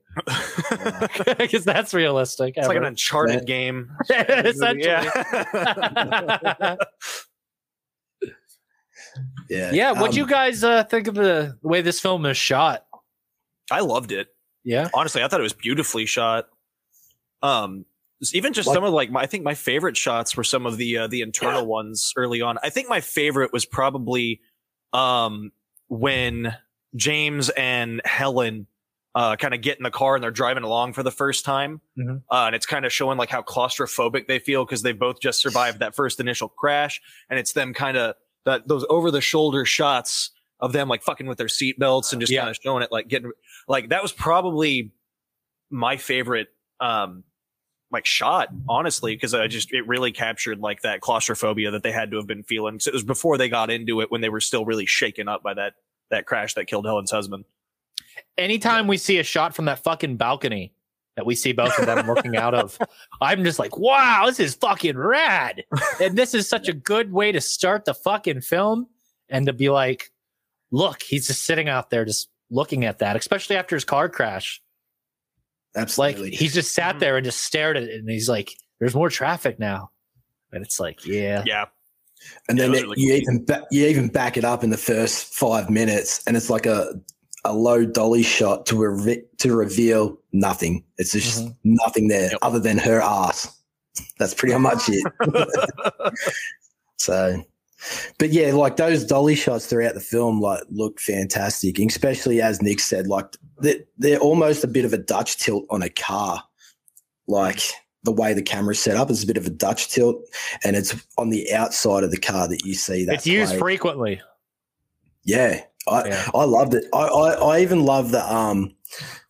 because that's realistic. It's like an. Uncharted Yeah. game. Essentially. Yeah. Yeah. yeah, what Um, you guys uh, think of the way this film is shot? I loved it. Yeah, Honestly, I thought it was beautifully shot. Um, even just Like- some of like my, I think my favorite shots were some of the uh, the internal ones early on. I think my favorite was probably um when James and Helen uh kind of get in the car and they're driving along for the first time. Mhm. Uh, and it's kind of showing like how claustrophobic they feel because they both just survived that first initial crash, and it's them kind of that those over the shoulder shots of them like fucking with their seatbelts and just Yeah. kind of showing it like getting like that was probably my favorite um like shot honestly because i just it really captured like that claustrophobia that they had to have been feeling. 'Cause it was before they got into it when they were still really shaken up by that that crash that killed helen's husband. Anytime we see a shot from that fucking balcony that we see both of them looking out of, I'm just like, wow, this is fucking rad. And this is such a good way to start the fucking film and to be like, look, he's just sitting out there just looking at that, especially after his car crash. Like Absolutely. he's just sat Mhm. there and just stared at it and he's like, there's more traffic now. And it's like, yeah. yeah And Yeah, then it- really you cool. even ba- you even back it up in the first five minutes, and it's like a a low dolly shot to re- to reveal nothing. It's just Mhm. nothing there Yep. other than her ass. That's pretty much it. so, but yeah, like those dolly shots throughout the film, like look fantastic, especially as Nick said, like they're, they're almost a bit of a Dutch tilt on a car, like. The way the camera's set up is a bit of a Dutch tilt, and it's on the outside of the car that you see that. it's used plate. frequently. Yeah, I Yeah. I loved it. I, I I even love the um.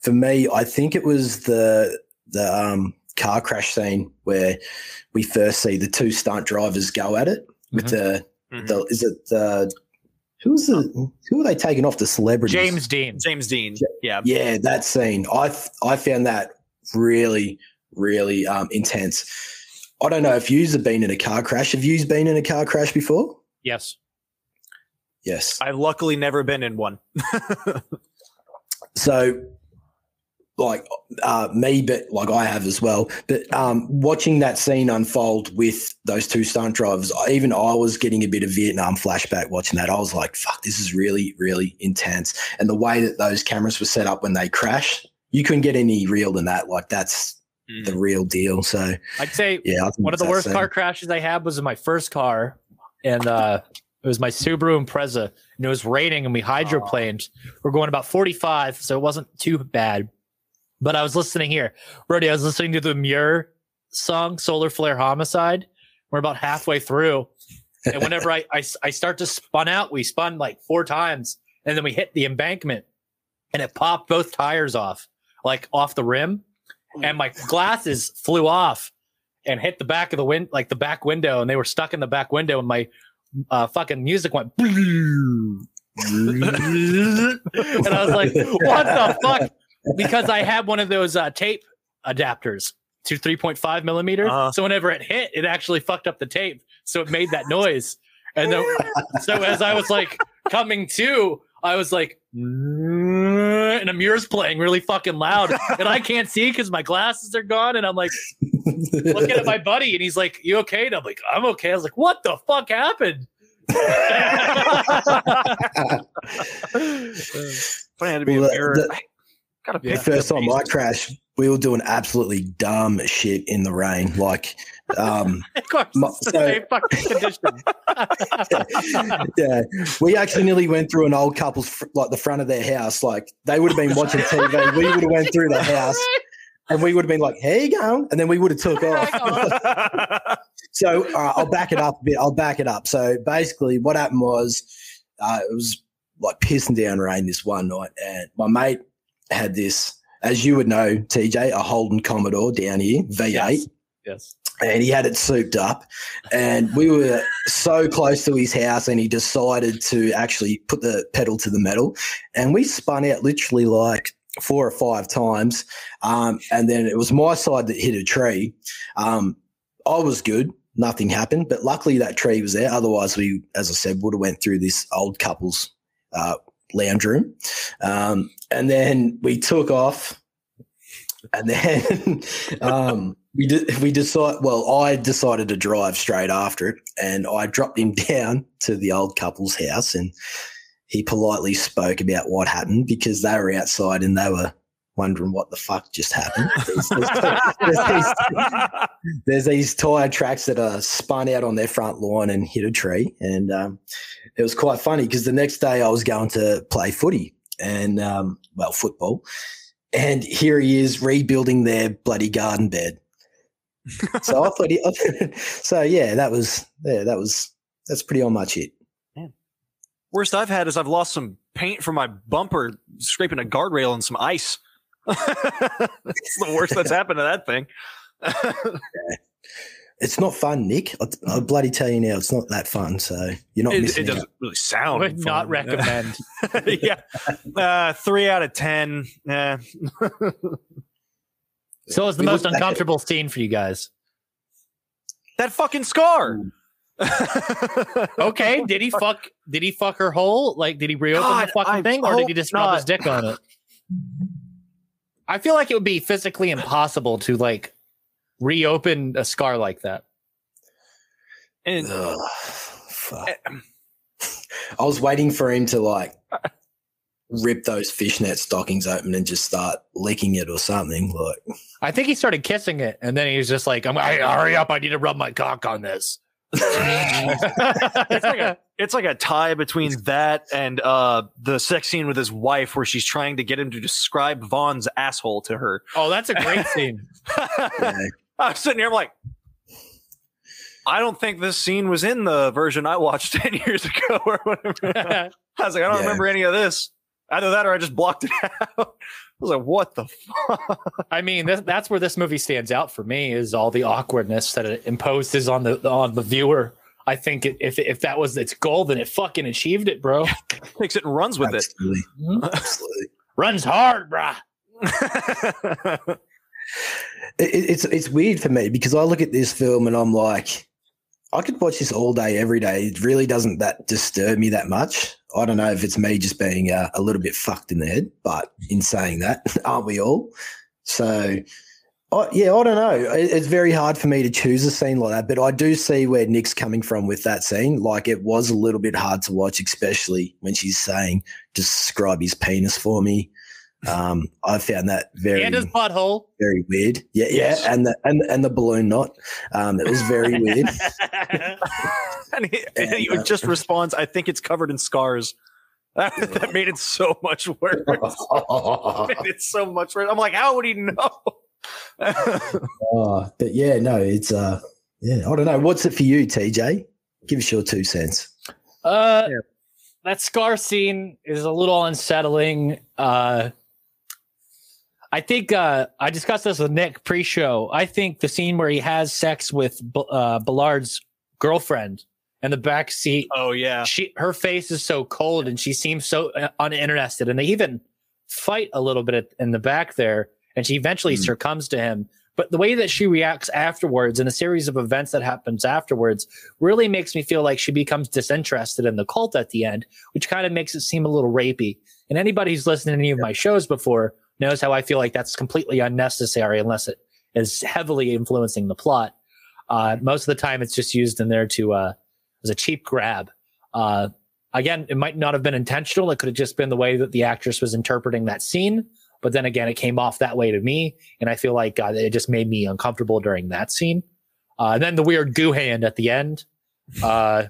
For me, I think it was the the um car crash scene where we first see the two stunt drivers go at it with Mhm. the Mhm. the is it the who's the who are they taking off the celebrities? James Dean. james dean yeah Yeah, that scene. I I found that really really um intense. I don't know if you've been in a car crash. Have you been in a car crash before? Yes. Yes. i've luckily never been in one. So like uh me but like i have as well. But um watching that scene unfold with those two stunt drivers even i was getting a bit of vietnam flashback watching that. I was like fuck this is really really intense. And the way that those cameras were set up when they crash you couldn't get any real than that. Like that's the real deal. So I'd say yeah one of the worst scene- car crashes I had was in my first car, and uh, It was my Subaru Impreza, and it was raining, and we hydroplaned. We're going about 45, so it wasn't too bad. But I was listening here, Brody. I was listening to the Muir song, "Solar Flare Homicide." We're about halfway through, and whenever I, I I start to spun out, we spun like four times, and then we hit the embankment, and it popped both tires off, like off the rim, and my glasses flew off and hit the back of the wind, like the back window, and they were stuck in the back window, and my uh, fucking music went. and I was like, "What the fuck?" Because I had one of those uh, tape adapters to 3.5 millimeter. Uh-huh. So whenever it hit, it actually fucked up the tape, so it made that noise. And then, so as I was like coming to, I was like, and a mure's playing really fucking loud, and I can't see because my glasses are gone, and I'm like looking at my buddy, and he's like, "You okay?" And I'm like, "I'm okay." I was like, "What the fuck happened?" Funny, I had to be a Well, mirror. the- I gotta Yeah. The first time I crashed, we were doing absolutely dumb shit in the rain. Like, um, of course, My- it's the so- same fucking condition. yeah, we actually nearly went through an old couple's fr- like the front of their house. Like they would have been watching TV. We would have went through the house, and we would have been like, "Here you go," and then we would have took off. So uh, I'll back it up a bit. I'll back it up. So basically, what happened was uh, it was like pissing down rain this one night, and my mate had this, as you would know, TJ, a Holden Commodore down here, V8 Yes. Yes. And he had it souped up. And we were so close to his house and he decided to actually put the pedal to the metal. And we spun out literally like four or five times. Um, and then it was my side that hit a tree. Um, i was good. Nothing happened. But luckily that tree was there. Otherwise we as i said would have went through this old couple's uh, lounge room. Um, and then we took off and then um, we did we decide well i decided to drive straight after it and i dropped him down to the old couple's house and he politely spoke about what happened because they were outside and they were wondering what the fuck just happened. There's, there's- there's these, there's these tire tracks that are spun out on their front lawn and hit a tree and um, it was quite funny because the next day i was going to play footy and um, well football and here he is rebuilding their bloody garden bed so I thought, he, so yeah, that was yeah, that was that's pretty on much it. Worst I've had is I've lost some paint from my bumper, scraping a guardrail and some ice. it's the worst that's happened to that thing. It's not fun, Nick. I, I bloody tell you now, it's not that fun. So you're not it, missing it out. doesn't really sound. Would not recommend. yeah, uh, three out of ten. Yeah, So it was the We most look at- uncomfortable scene for you guys. that fucking scar. Okay, did he fuck? Did he fuck her hole? Like, did he reopen God, the fucking I thing, or did he hope just rub his dick on it? I feel like it would be physically impossible to like reopen a scar like that. And Ugh, fuck. I was waiting for him to like rip those fishnet stockings open and just start licking it or something. Like, I think he started kissing it, and then he was just like, "I'm I, hurry up! I need to rub my cock on this." it's like a it's like a tie between that and uh the sex scene with his wife where she's trying to get him to describe Vaughn's asshole to her. oh, that's a great scene. yeah. I was sitting here I'm like I don't think this scene was in the version I watched 10 years ago or whatever. I was like, I don't Yeah. remember any of this. Either that or I just blocked it out. I was like, what the fuck? I mean, this, that's where this movie stands out for me is all the awkwardness that it imposes on the on the viewer. I think it, if if that was its goal, then it fucking achieved it, bro. Takes it and runs with absolutely, Mhm. absolutely. Runs hard, bruh. It. It, it- it's it's weird for me because I look at this film and I'm like, I could watch this all day, every day. It really doesn't that disturb me that much. I don't know if it's me just being uh, a little bit fucked in the head, but in saying that, aren't we all? So, I, yeah, I don't know. It, it's very hard for me to choose a scene like that, but I do see where Nick's coming from with that scene. Like it was a little bit hard to watch, especially when she's saying, "Describe his penis for me." Um, I found that very and his butthole. very weird. Yeah, Yes. yeah, and the and and the balloon knot. Um, it was very weird. and he, and he uh, just responds, "I think it's covered in scars." That, that made it so much worse. made it so much worse. I'm like, how would he know? oh, but yeah, no, it's uh, yeah, I don't know. What's it for you, TJ? Give us your two cents. Uh, Yeah. that scar scene is a little unsettling. Uh, I think uh, I discussed this with Nick pre-show. I think the scene where he has sex with B- uh, Ballard's girlfriend in the back seat, oh yeah, she her face is so cold and she seems so uh, uninterested, and they even fight a little bit in the back there, and she eventually Hmm. succumbs to him. But the way that she reacts afterwards and the series of events that happens afterwards really makes me feel like she becomes disinterested in the cult at the end, which kind of makes it seem a little rapey. And anybody who's listened to any of my shows before knows how I feel like that's completely unnecessary unless it is heavily influencing the plot. Uh, most of the time, it's just used in there to uh, as a cheap grab. Uh, again, it might not have been intentional. It could have just been the way that the actress was interpreting that scene. But then again, it came off that way to me, and I feel like uh, it just made me uncomfortable during that scene. Uh, and then the weird goo hand at the end uh,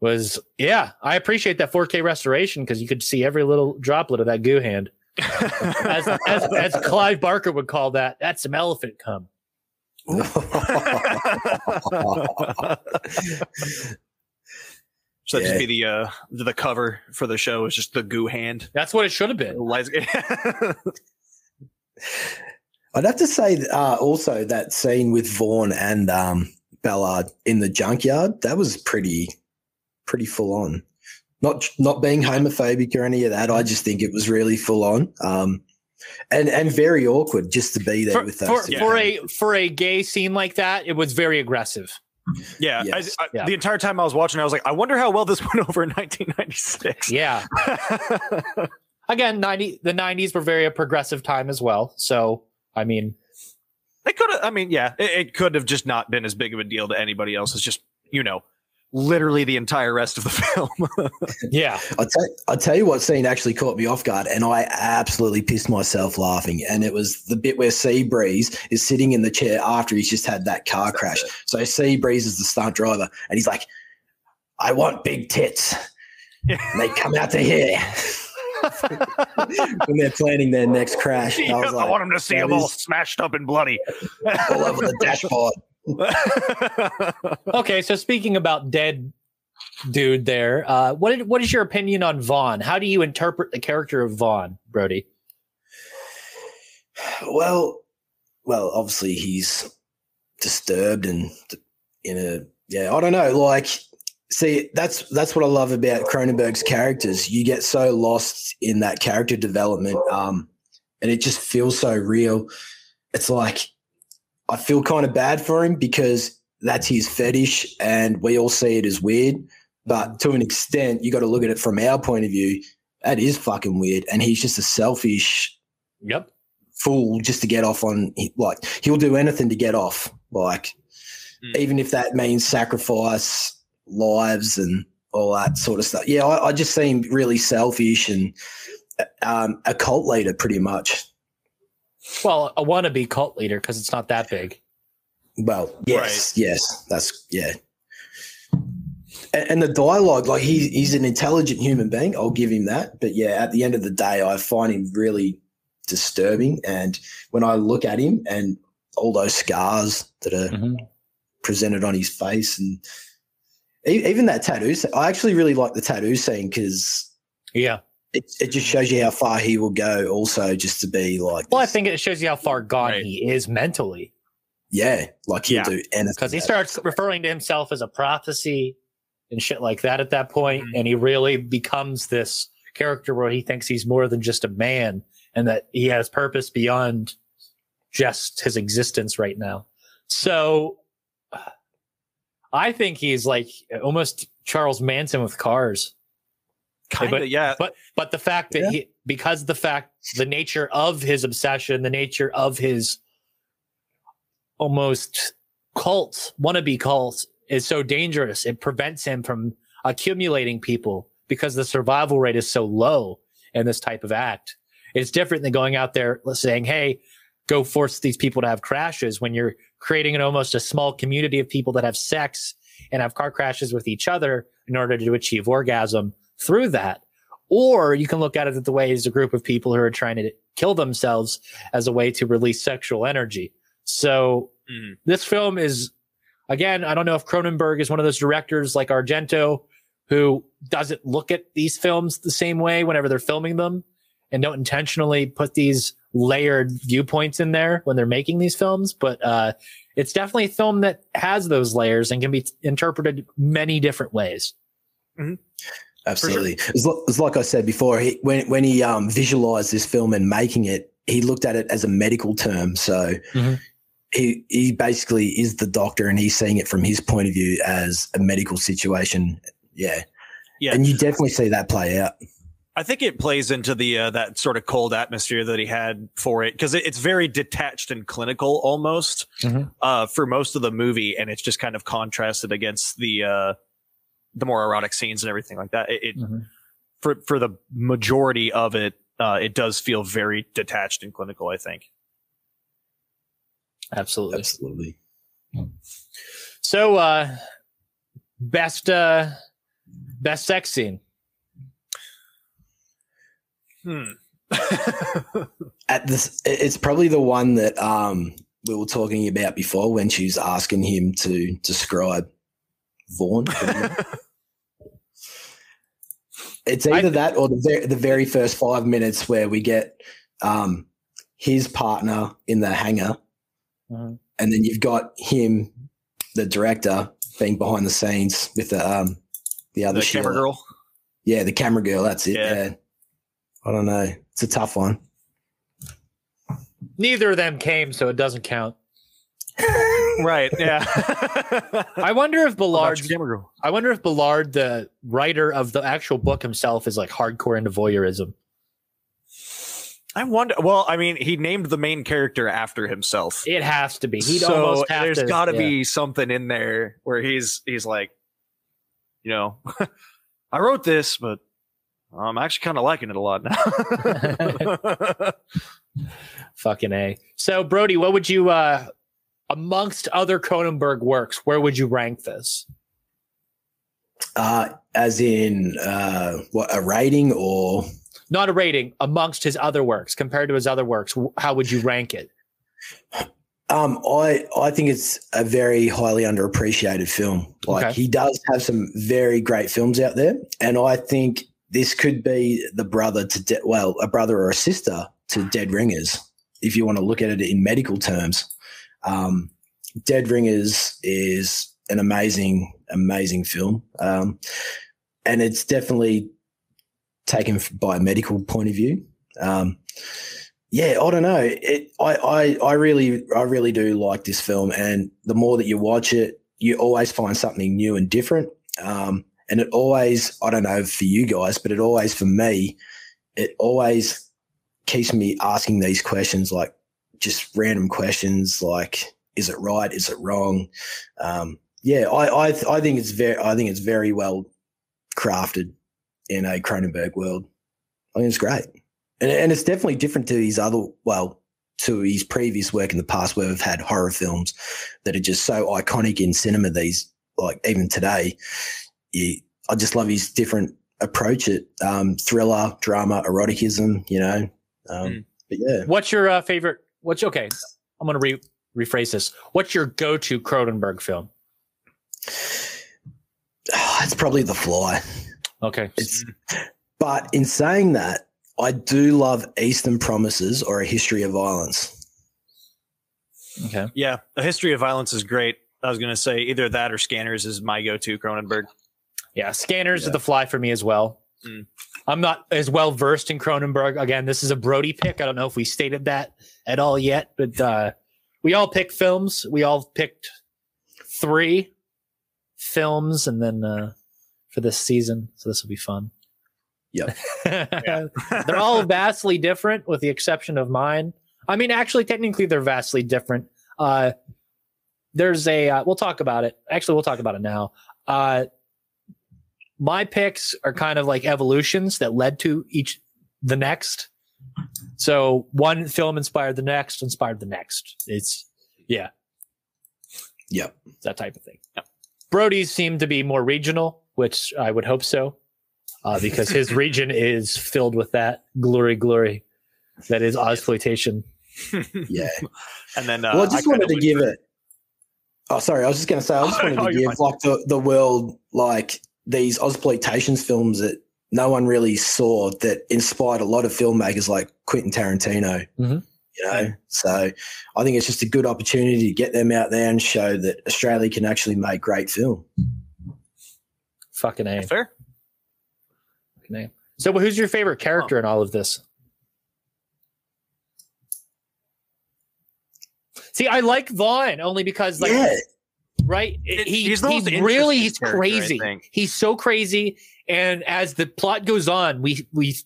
was, yeah, I appreciate that 4K restoration because you could see every little droplet of that goo hand. As, as, as Clive Barker would call that, that's some elephant cum. Should that Yeah. just be the uh the cover for the show? Is just the goo hand. That's what it should have been. I'd have to say uh, also that scene with Vaughn and um, Ballard in the junkyard that was pretty pretty full on. Not not being homophobic or any of that. I just think it was really full on. Um, and and very awkward just to be there For, with those. for, two for a for a gay scene like that, it was very aggressive. yeah, I- I- Yeah. The entire time I was watching, I was like, I wonder how well this went over in 1996. Yeah. Again, ninety the nineties were very a progressive time as well. So I mean, It could have. I mean, yeah, it, it could have just not been as big of a deal to anybody else. It's just you know, literally the entire rest of the film. yeah. I'll tell, I'll tell you what scene actually caught me off guard, and I absolutely pissed myself laughing. And it was the bit where Seabreeze is sitting in the chair after he's just had that car crash. So Seabreeze is the stunt driver, and he's like, I want big tits. And they come out to here when they're planning their next crash. I was I want them to see that them all smashed up and bloody. all over the dashboard. Okay, so speaking about dead dude there, uh what did, what is your opinion on Vaughn? How do you interpret the character of Vaughn, Brody? Well, well, obviously he's disturbed and in a yeah. I don't know. Like, see, that's that's what I love about Cronenberg's characters. You get so lost in that character development, um, and it just feels so real. It's like I feel kind of bad for him because that's his fetish, and we all see it as weird. But to an extent, you got to look at it from our point of view. That is fucking weird, and he's just a selfish Yep. fool just to get off on like he'll do anything to get off like Mm. even if that means sacrifice lives and all that sort of stuff yeah i, I just seem really selfish and um, a cult leader pretty much Well, I want to be a wannabe cult leader because it's not that big. well yes yes that's yeah and, and the dialogue like he, he's an intelligent human being i'll give him that but yeah at the end of the day i find him really disturbing and when i look at him and all those scars that are mm-hmm. presented on his face and e- even that tattoo i actually really like the tattoo scene because Yeah. It, it just shows you how far he will go also just to be like Well, I think it shows you how far gone Right. he is mentally yeah like he'll Yeah. do anything because he that- starts referring to himself as a prophecy and shit like that at that point, Mhm. and he really becomes this character where he thinks he's more than just a man and that he has purpose beyond just his existence right now. So I think he's like almost Charles Manson with cars. Kind but- of, yeah. But but the fact that Yeah. he because the fact the nature of his obsession, the nature of his almost cult, wannabe cult is so dangerous. It prevents him from accumulating people because the survival rate is so low in this type of act. It's different than going out there saying, "Hey, go force these people to have crashes." When you're creating an almost a small community of people that have sex and have car crashes with each other in order to achieve orgasm through that. Or you can look at it the way as a group of people who are trying to kill themselves as a way to release sexual energy. So mm. this film is, again, I don't know if Cronenberg is one of those directors like Argento who doesn't look at these films the same way whenever they're filming them and don't intentionally put these layered viewpoints in there when they're making these films. But, uh, it's definitely a film that has those layers and can be interpreted many different ways. Mm-hmm. Absolutely. Sure. It's, it's, like I said before, he, when, when he um, visualized this film and making it, he looked at it as a medical term. So mm-hmm. he, he basically is the doctor and he's seeing it from his point of view as a medical situation. Yeah. Yeah. And you definitely see that play out. I think it plays into the uh, that sort of cold atmosphere that he had for it because it, it's very detached and clinical almost mm-hmm. uh, for most of the movie, and it's just kind of contrasted against the uh, the more erotic scenes and everything like that. It, it mm-hmm. for for the majority of it, uh, it does feel very detached and clinical. I think. Absolutely, absolutely. So, uh, best uh, best sex scene. Hmm. At this, it's probably the one that um, we were talking about before when she was asking him to describe Vaughn. it's either I, that or the very, the very first five minutes where we get um, his partner in the hangar, uh-huh. and then you've got him, the director, being behind the scenes with the um, the other the camera girl. Yeah, the camera girl. That's it. Yeah. yeah. I don't know. It's a tough one. Neither of them came, so it doesn't count. right. Yeah. I wonder if Ballard. I wonder if Ballard, the writer of the actual book himself, is like hardcore into voyeurism. I wonder. Well, I mean, he named the main character after himself. It has to be. He'd so almost have there's got to yeah. be something in there where he's he's like, you know, I wrote this, but I'm actually kind of liking it a lot now. Fucking a. So, Brody, what would you, uh, amongst other Cronenberg works, where would you rank this? Uh, as in, uh, what a rating or not a rating amongst his other works compared to his other works? How would you rank it? Um, I I think it's a very highly underappreciated film. Like okay. he does have some very great films out there, and I think this could be the brother to de- well, a brother or a sister to Dead Ringers, if you want to look at it in medical terms. Um, Dead Ringers is an amazing, amazing film, um, and it's definitely taken by a medical point of view. Um, yeah, I don't know. It, I, I, I really, I really do like this film, and the more that you watch it, you always find something new and different. Um, and it always, I don't know for you guys, but it always for me, it always keeps me asking these questions, like just random questions, like is it right, is it wrong? Um, yeah, I, I, I think it's very, I think it's very well crafted in a Cronenberg world. I think it's great, and and it's definitely different to his other, well, to his previous work in the past, where we've had horror films that are just so iconic in cinema. These, like even today, he, I just love his different approach it um, thriller, drama, eroticism, you know. Um, mm. But yeah. What's your uh, favorite? What's okay? I'm going to re- rephrase this. What's your go to Cronenberg film? Oh, it's probably The Fly. Okay. It's, but in saying that, I do love Eastern Promises or A History of Violence. Okay. Yeah, A History of Violence is great. I was going to say either that or Scanners is my go to Cronenberg. Yeah, Scanners yeah. the fly for me as well. Mm. I'm not as well versed in Cronenberg. Again, this is a Brody pick. I don't know if we stated that at all yet, but uh, we all picked films. We all picked three films, and then uh, for this season, so this will be fun. Yep. they're all vastly different, with the exception of mine. I mean, actually, technically, they're vastly different. Uh, there's a uh, we'll talk about it. Actually, we'll talk about it now. Uh, my picks are kind of like evolutions that led to each the next. So one film inspired the next, inspired the next. It's yeah, Yep. that type of thing. Brody's seem to be more regional, which I would hope so, uh, because his region is filled with that glory, glory. That is exploitation. Yeah. and then uh, well, I just kinda wanted to give for- it. Oh, sorry. I was just going to say, I just wanted Oh, to give like the, the world like these exploitations films that no one really saw that inspired a lot of filmmakers like Quentin Tarantino. Mhm. You know, so I think it's just a good opportunity to get them out there and show that Australia can actually make great film. Fucking a. fair. Fucking A. So, who's your favorite character in all of this? See, I like Vaughn only because, like, yeah, right? It- he he's the he really he's crazy. He's so crazy, and as the plot goes on, we we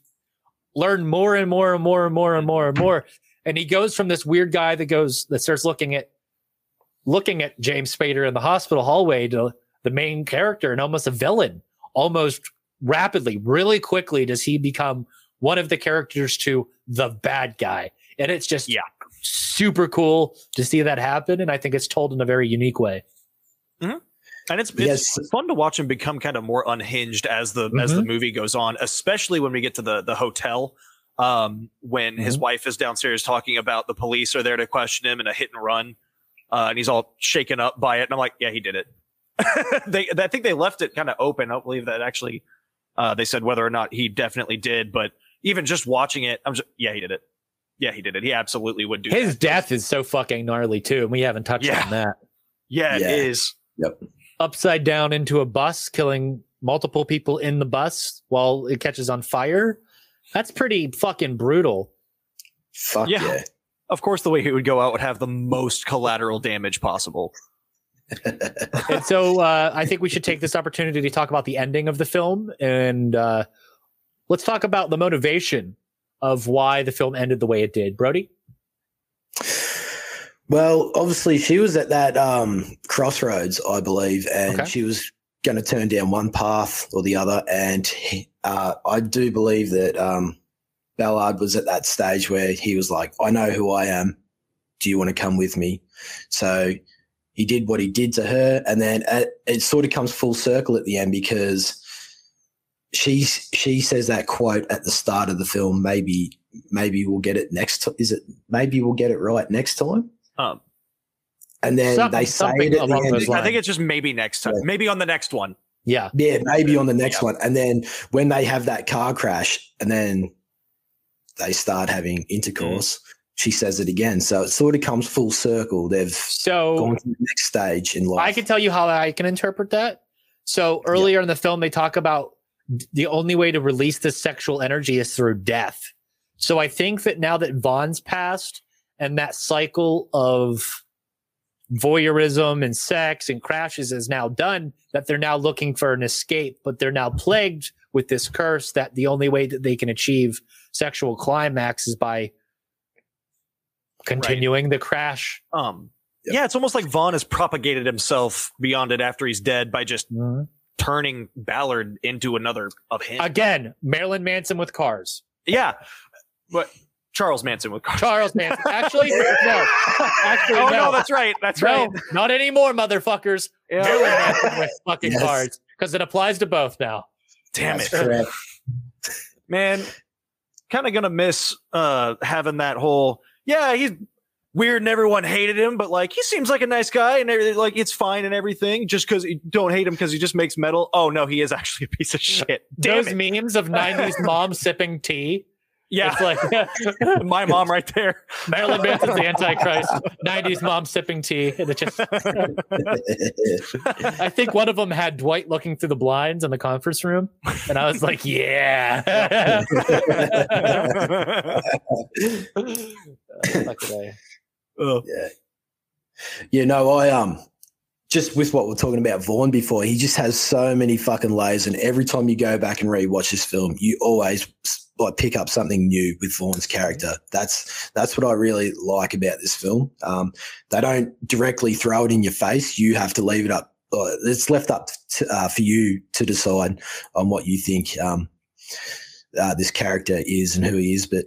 learn more and more and more and more and more and more. And he goes from this weird guy that goes that starts looking at looking at James Spader in the hospital hallway to the main character and almost a villain, almost rapidly, really quickly does he become one of the characters to the bad guy. And it's just Yeah. super cool to see that happen. And I think it's told in a very unique way. Mm-hmm. And it's it's Yes. fun to watch him become kind of more unhinged as the as the movie goes on, especially when we get to the the hotel. Um, when his wife is downstairs talking about the police are there to question him in a hit and run, uh, and he's all shaken up by it, and I'm like, yeah, he did it. they, I think they left it kind of open. I don't believe that actually. Uh, they said whether or not he definitely did, but even just watching it, I'm just, yeah, he did it. Yeah, he did it. He absolutely would do it. His that. death is so fucking gnarly too, and we haven't touched Yeah. on that. Yeah, Yeah. it is. Upside down into a bus, killing multiple people in the bus while it catches on fire. That's pretty fucking brutal. fuck Yeah. yeah. Of course, the way he would go out would have the most collateral damage possible. and so uh, I think we should take this opportunity to talk about the ending of the film, and uh, let's talk about the motivation of why the film ended the way it did. Brody, Well, obviously, she was at that um, crossroads, I believe, and Okay. she was going to turn down one path or the other. And uh, I do believe that um, Ballard was at that stage where he was like, I know who I am. Do you want to come with me? So he did what he did to her. And then at, it sort of comes full circle at the end because she, she says that quote at the start of the film. Maybe, maybe we'll get it next. T- is it maybe we'll get it right next time? Um, And then Something- they say it at the end. those I like, think it's just maybe next time, Yeah. maybe on the next one. yeah, yeah, maybe on the next Yeah. one. And then when they have that car crash and then they start having intercourse, she says it again. So it sort of comes full circle. They've so gone to the next stage in life. I can tell you how I can interpret that. So earlier in the film, they talk about the only way to release this sexual energy is through death. So I think that now that Vaughn's passed and that cycle of voyeurism and sex and crashes is now done, that they're now looking for an escape, but they're now plagued with this curse that the only way that they can achieve sexual climax is by continuing the crash. Um, Yep. yeah, it's almost like Vaughn has propagated himself beyond it after he's dead by just turning Ballard into another of him. Again, Marilyn Manson with cars. yeah, but Charles Manson with Charles Manson. Actually, no. Actually, oh no. no, that's right. That's right. no, not anymore, motherfuckers. Marilyn Yeah. Manson with fucking Yes. cars because it applies to both now. Damn That's it, correct. man. Kind of gonna miss uh having that whole. Yeah, he's weird and everyone hated him, but like he seems like a nice guy and everything, like it's fine and everything. Just because you don't hate him because he just makes metal. Oh no, he is actually a piece of shit. Damn Those it. memes of 90s mom sipping tea. Yeah, It's like my mom right there. Marilyn Manson's the Antichrist. 90s mom sipping tea. And it just, I think one of them had Dwight looking through the blinds in the conference room. And I was like, yeah. Fuck it, I- Oh. yeah. You know, I um just with what we're talking about Vaughn before, he just has so many fucking layers, and every time you go back and rewatch this film, you always like pick up something new with Vaughn's character. That's that's what I really like about this film. Um, they don't directly throw it in your face; you have to leave it up. Uh, it's left up to, uh, for you to decide on what you think um, uh, this character is and who he is. But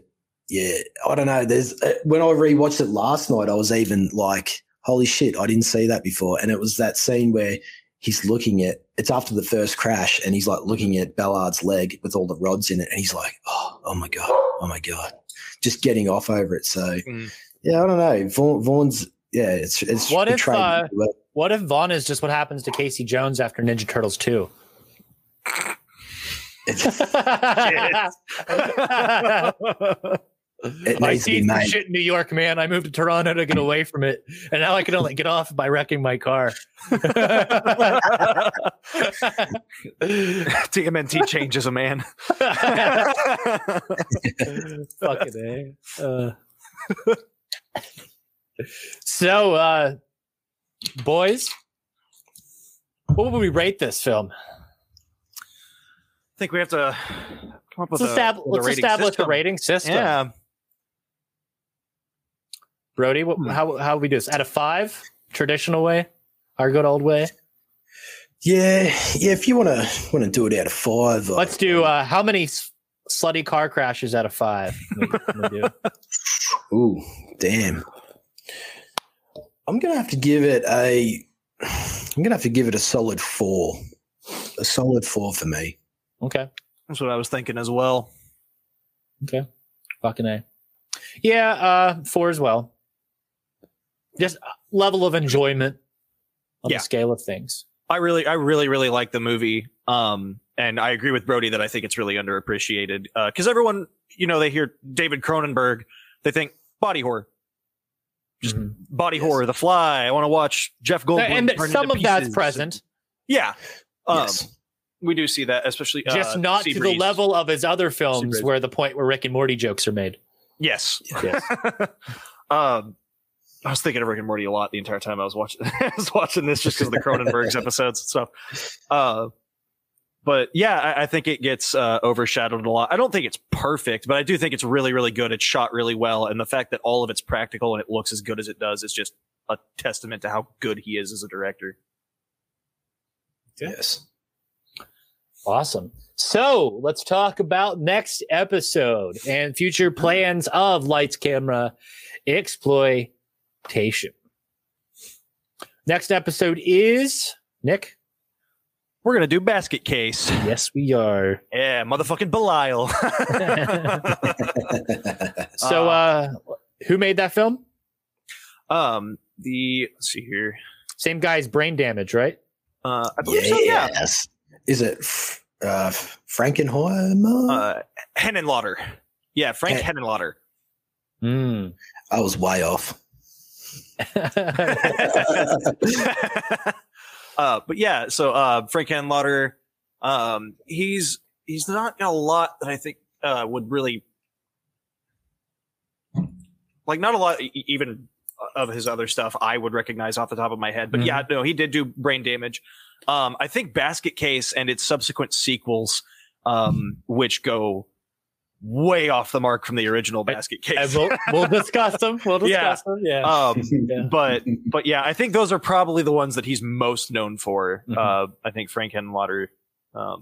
yeah, I don't know. There's uh, when I rewatched it last night, I was even like, holy shit, I didn't see that before. And it was that scene where he's looking at it's after the first crash and he's like looking at Ballard's leg with all the rods in it and he's like, oh, oh my God, oh my God. Just getting off over it. So Mm. yeah, I don't know. Vaughn, Vaughn's yeah, it's it's What if, uh. What if Vaughn is just what happens to Casey Jones after Ninja Turtles 2? It I see to some shit in New York, man. I moved to Toronto to get away from it, and now I can only get off by wrecking my car. TMNT changes a man. Fucking a. Uh, so, uh, boys, what would we rate this film? I think we have to come up with Let's, a, estab- with let's rating establish system. a rating system. Yeah, Brody, what, Hmm. how how we do this? Out of five, traditional way, our good old way. Yeah, yeah. If you want to want to do it out of five, Let's do uh, how many slutty car crashes out of five? Can we- do? Ooh, damn. I'm gonna have to give it a. I'm gonna have to give it a solid four. A solid four for me. Okay. that's what I was thinking as well. Okay. Fucking A. Yeah, uh, four as well. Just level of enjoyment on Yeah. the scale of things. I really, I really, really like the movie. Um, and I agree with Brody that I think it's really underappreciated. Uh, cause everyone, you know, they hear David Cronenberg, they think body horror, Just Mhm. body Yes. horror, The Fly. I want to watch Jeff Goldblum. and turn some into of that's present, Yeah. Um, yes. we do see that, especially, just uh, not to the level of his other films Seabreeze. where the point where Rick and Morty jokes are made. Yes. Yes. um, I was thinking of Rick and Morty a lot the entire time I was watching. I was watching this just because of the Cronenberg's episodes and stuff. Uh, but yeah, I, I think it gets uh, overshadowed a lot. I don't think it's perfect, but I do think it's really, really good. It's shot really well, and the fact that all of it's practical and it looks as good as it does is just a testament to how good he is as a director. Yes. Awesome. So let's talk about next episode and future plans of Lights Camera Exploitation. Next episode is Nick. We're gonna do basket case. Yes, we are. Yeah, motherfucking Belial. So, uh, who made that film? um, the let's see here. Same guy's Brain Damage, right? Uh, I believe so. Yeah. Yes. Is it f- uh, Frankenheimer? Uh, Henenlotter. Yeah, Frank Hen- Henenlotter. Mm. I was way off. uh, but yeah, so uh, Frank Henenlotter, um, he's he's not got a lot that I think uh, would really like not a lot even of his other stuff I would recognize off the top of my head. But yeah, no, he did do brain damage. Um, I think Basket Case and its subsequent sequels, um, which go way off the mark from the original Basket Case. we'll, we'll discuss them. We'll discuss them. Yeah. um, Yeah. but but yeah, I think those are probably the ones that he's most known for. Mhm. Uh, I think Frank Henenlotter um,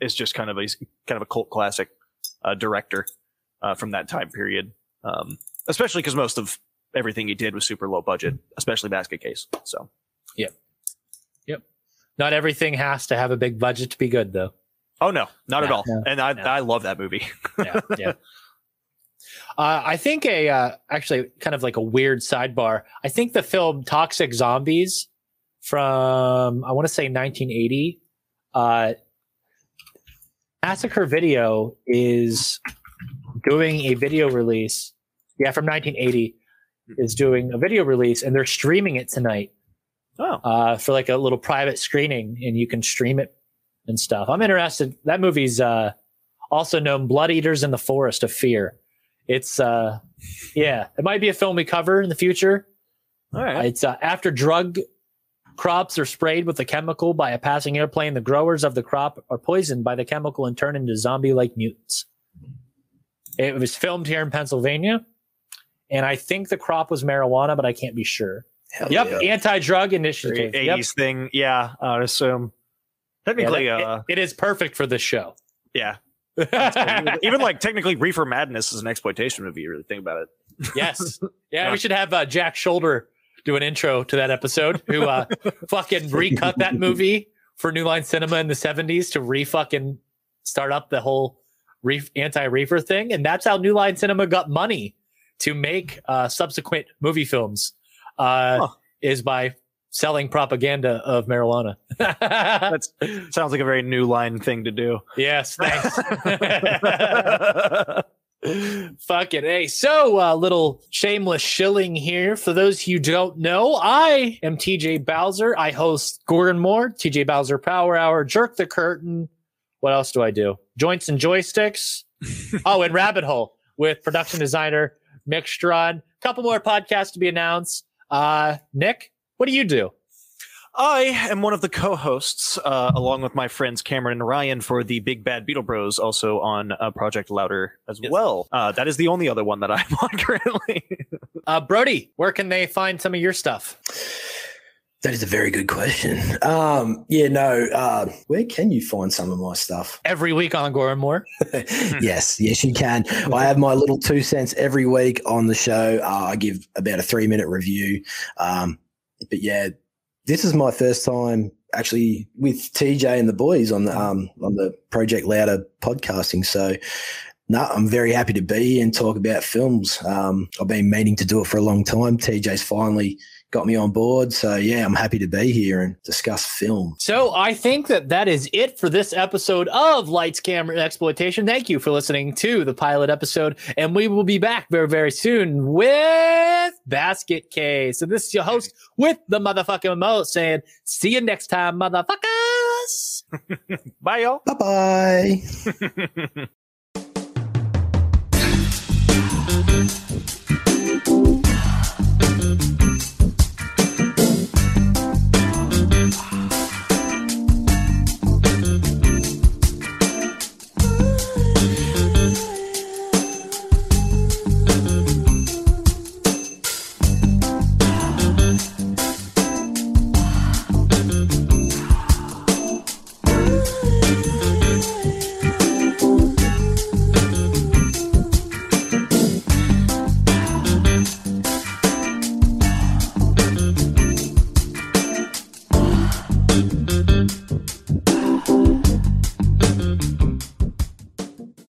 is just kind of a kind of a cult classic uh, director uh, from that time period, um, especially because most of everything he did was super low budget, especially Basket Case. So Yep. Yep. Not everything has to have a big budget to be good, though. Oh no, not at Yeah. all. And I Yeah. I love that movie. yeah, yeah. Uh, I think a uh, actually kind of like a weird sidebar. I think the film Toxic Zombies from I want to say 1980. Uh, Massacre Video is doing a video release. Yeah, from 1980 is doing a video release, and they're streaming it tonight Oh, uh, for like a little private screening, and you can stream it and stuff. I'm interested. That movie's uh, also known Blood Eaters in the Forest of Fear. It's uh, yeah, it might be a film we cover in the future. all right. It's uh, after drug crops are sprayed with a chemical by a passing airplane, the growers of the crop are poisoned by the chemical and turn into zombie-like mutants. It was filmed here in Pennsylvania, and I think the crop was marijuana, but I can't be sure. Hell Yep, yeah. anti-drug initiative. Eighties Yep. thing, yeah. I would assume. Technically, Yeah, that- uh, it- it is perfect for this show. yeah. Even like technically, Reefer Madness is an exploitation movie. You really think about it. yes. Yeah, Yeah. we should have uh, Jack Sholder do an intro to that episode who uh, fucking recut that movie for New Line Cinema in the 70s to re fucking start up the whole reef, anti reefer thing. And that's how New Line Cinema got money to make uh, subsequent movie films, uh, Huh. is by selling propaganda of marijuana. That sounds like a very new line thing to do. yes, thanks. Fucking A. So, uh, little shameless shilling here. For those who don't know, I am TJ Bowser. I host Gordon Moore, TJ Bowser Power Hour, Jerk the Curtain. What else do I do? Joints and Joysticks. oh, and Rabbit Hole with production designer Mick Strawn. Couple more podcasts to be announced. Uh, Nick, what do you do? I am one of the co-hosts, uh, along with my friends Cameron and Ryan, for the Big Bad Beetle Bros, also on uh, Project Louder as Yes. well. Uh, that is the only other one that I'm on currently. Uh, Brody, where can they find some of your stuff? That is a very good question. Um, yeah, no. Uh, where can you find some of my stuff? Every week on Gordon Moore. yes, yes, you can. I have my little two cents every week on the show. Uh, I give about a three minute review. Um, but yeah, this is my first time actually with TJ and the boys on the um, on the Project Louder podcasting. So. No, I'm very happy to be here and talk about films. Um, I've been meaning to do it for a long time. TJ's finally got me on board. So, yeah, I'm happy to be here and discuss film. So I think that that is it for this episode of Lights, Camera, Exploitation. Thank you for listening to the pilot episode, and we will be back very, very soon with Basket Case. So this is your host with the motherfucking mo saying, "See you next time, motherfuckers." Bye, y'all. Bye bye.